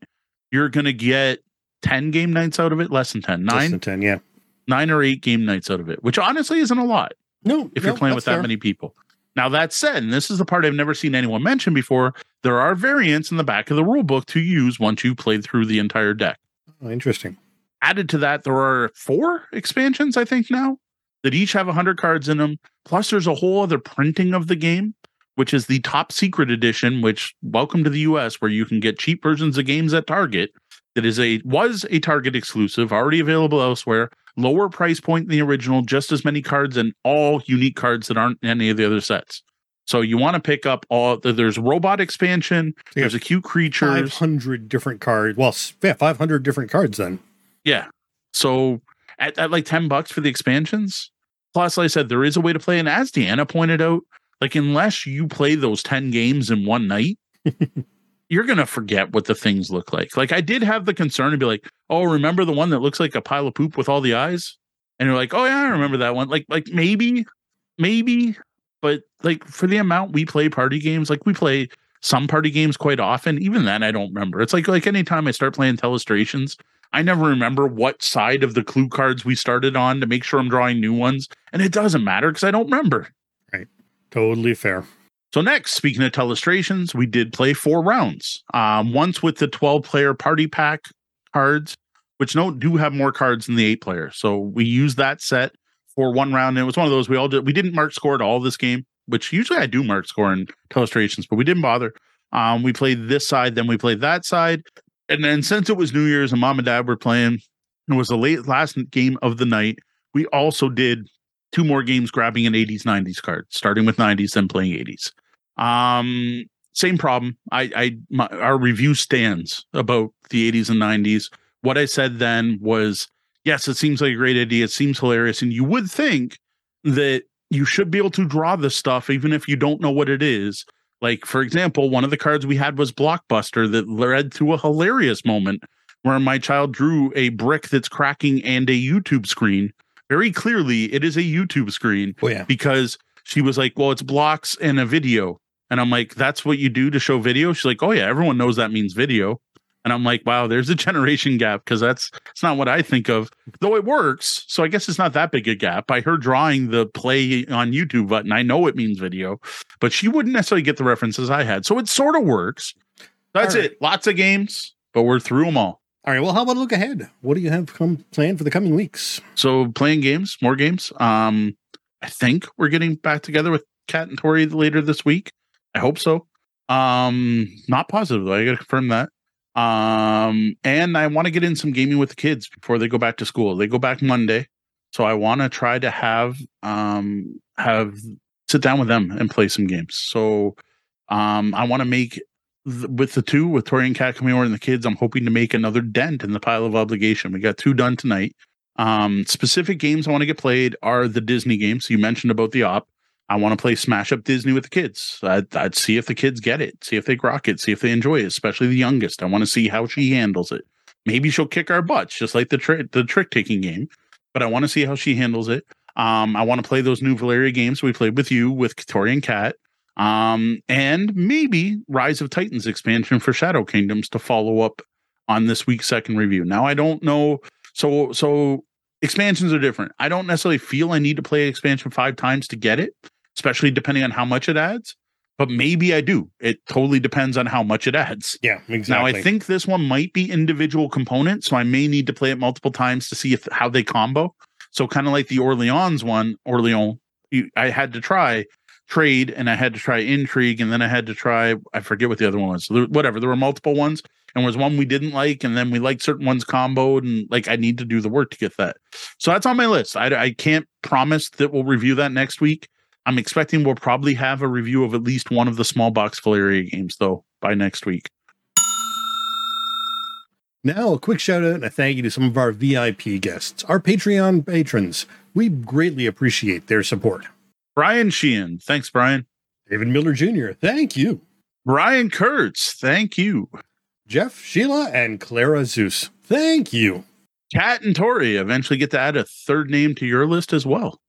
You're going to get 10 game nights out of it, less than 10,
Less
nine,
than 10, yeah.
nine or eight game nights out of it, which honestly isn't a lot
No,
if
no,
you're playing with that
fair.
many people. Now that said, and this is the part I've never seen anyone mention before, there are variants in the back of the rule book to use once you've played through the entire deck.
Oh, interesting.
Added to that, there are four expansions, I think, now that each have 100 cards in them. Plus, there's a whole other printing of the game, which is the top secret edition, which welcome to the US, where you can get cheap versions of games at Target. That is a was a Target exclusive, already available elsewhere. Lower price point than the original, just as many cards and all unique cards that aren't in any of the other sets. So you want to pick up all. There's robot expansion.
Yeah.
There's a cute creatures.
500 different cards. Well, yeah, 500 different cards then.
Yeah. So at, at like 10 bucks for the expansions. Plus, like I said, there is a way to play. And as Deanna pointed out, like unless you play those 10 games in one night, (laughs) you're gonna forget what the things look like. Like I did have the concern to be like, oh, remember the one that looks like a pile of poop with all the eyes? And you're like, oh yeah, I remember that one. Like, like maybe, maybe, but like for the amount we play party games, like we play some party games quite often. Even then, I don't remember. It's like like anytime I start playing telestrations, I never remember what side of the clue cards we started on to make sure I'm drawing new ones, and it doesn't matter because I don't remember. Right.
Totally fair.
So next, speaking of telestrations, we did play four rounds. Um, once with the 12 player party pack cards, which no do have more cards than the eight player. So we used that set for one round. And it was one of those we all did. We didn't mark score at all this game, which usually I do mark score in telestrations, but we didn't bother. Um, we played this side, then we played that side, and then since it was New Year's and Mom and Dad were playing, it was the late last game of the night. We also did two more games grabbing an 80s 90s card starting with 90s then playing 80s um same problem. I, I, my, our review stands about the 80s and 90s. What I said then was, yes, it seems like a great idea. It seems hilarious, and you would think that you should be able to draw this stuff even if you don't know what it is. Like, for example, one of the cards we had was Blockbuster that led to a hilarious moment where my child drew a brick that's cracking and a YouTube screen. Very clearly, it is a YouTube screen.
Oh, yeah.
Because she was like, Well, it's blocks and a video. And I'm like, That's what you do to show video? She's like, Oh, yeah, everyone knows that means video. And I'm like, wow, there's a generation gap because that's it's not what I think of. Though it works, so I guess it's not that big a gap. By her drawing the play on YouTube button, I know it means video, but she wouldn't necessarily get the references I had. So it sort of works. That's
right.
it. Lots of games, but we're through them all.
All right. Well, how about a look ahead? What do you have come planned for the coming weeks?
So playing games, more games. Um, I think we're getting back together with Kat and Tori later this week. I hope so. Um, not positive though. I gotta confirm that. Um, and I want to get in some gaming with the kids before they go back to school. They go back Monday, so I want to try to have um have sit down with them and play some games. So, um, I want to make th- with the two with Tori and Kat coming over and the kids. I'm hoping to make another dent in the pile of obligation. We got two done tonight. Um, specific games I want to get played are the Disney games. You mentioned about the op. I want to play Smash Up Disney with the kids. I'd, I'd see if the kids get it, see if they grok it, see if they enjoy it, especially the youngest. I want to see how she handles it. Maybe she'll kick our butts, just like the tri- the trick taking game. But I want to see how she handles it. Um, I want to play those new Valeria games we played with you with Tori and Kat. Um, and maybe Rise of Titans expansion for Shadow Kingdoms to follow up on this week's second review. Now I don't know. So so expansions are different. I don't necessarily feel I need to play expansion five times to get it, especially depending on how much it adds. But maybe I do. It totally depends on how much it adds.
Yeah, exactly.
Now I think this one might be individual components, so I may need to play it multiple times to see if how they combo. So kind of like the Orleans one, Orleans, I had to try trade and I had to try intrigue and then I had to try I forget what the other one was. So there, whatever, there were multiple ones and was one we didn't like and then we liked certain ones comboed and like I need to do the work to get that. So that's on my list. I, I can't promise that we'll review that next week. I'm expecting we'll probably have a review of at least one of the small box Valeria games though by next week.
Now, a quick shout out and a thank you to some of our VIP guests, our Patreon patrons. We greatly appreciate their support.
Brian Sheehan, thanks Brian.
David Miller Jr., thank you.
Brian Kurtz, thank you.
Jeff, Sheila, and Clara Zeus, thank you.
Kat and Tori eventually get to add a third name to your list as well.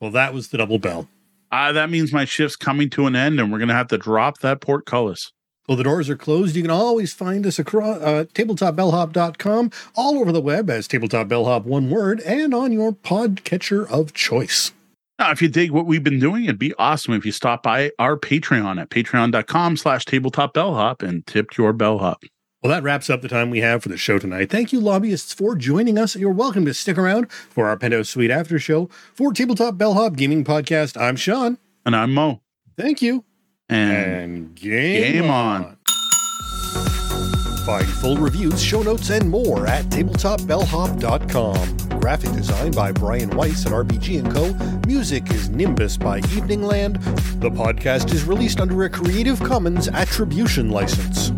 Well, that was the double bell.
Uh, that means my shift's coming to an end and we're going to have to drop that portcullis.
Well, the doors are closed. You can always find us across uh, tabletopbellhop.com, all over the web as Tabletop Bellhop, one word, and on your podcatcher of choice.
Now, if you dig what we've been doing, it'd be awesome if you stop by our Patreon at patreon.com slash tabletopbellhop and tipped your bellhop.
Well, that wraps up the time we have for the show tonight. Thank you, lobbyists, for joining us. You're welcome to stick around for our Penthouse Suite After Show. For Tabletop Bellhop Gaming Podcast, I'm Sean.
And I'm Moe.
Thank you.
And,
And game,
Game
on.
on.
Find full reviews, show notes, and more at tabletopbellhop.com. Graphic design by Brian Weiss at RPG & Co. Music is Nimbus by Eveningland. The podcast is released under a Creative Commons Attribution license.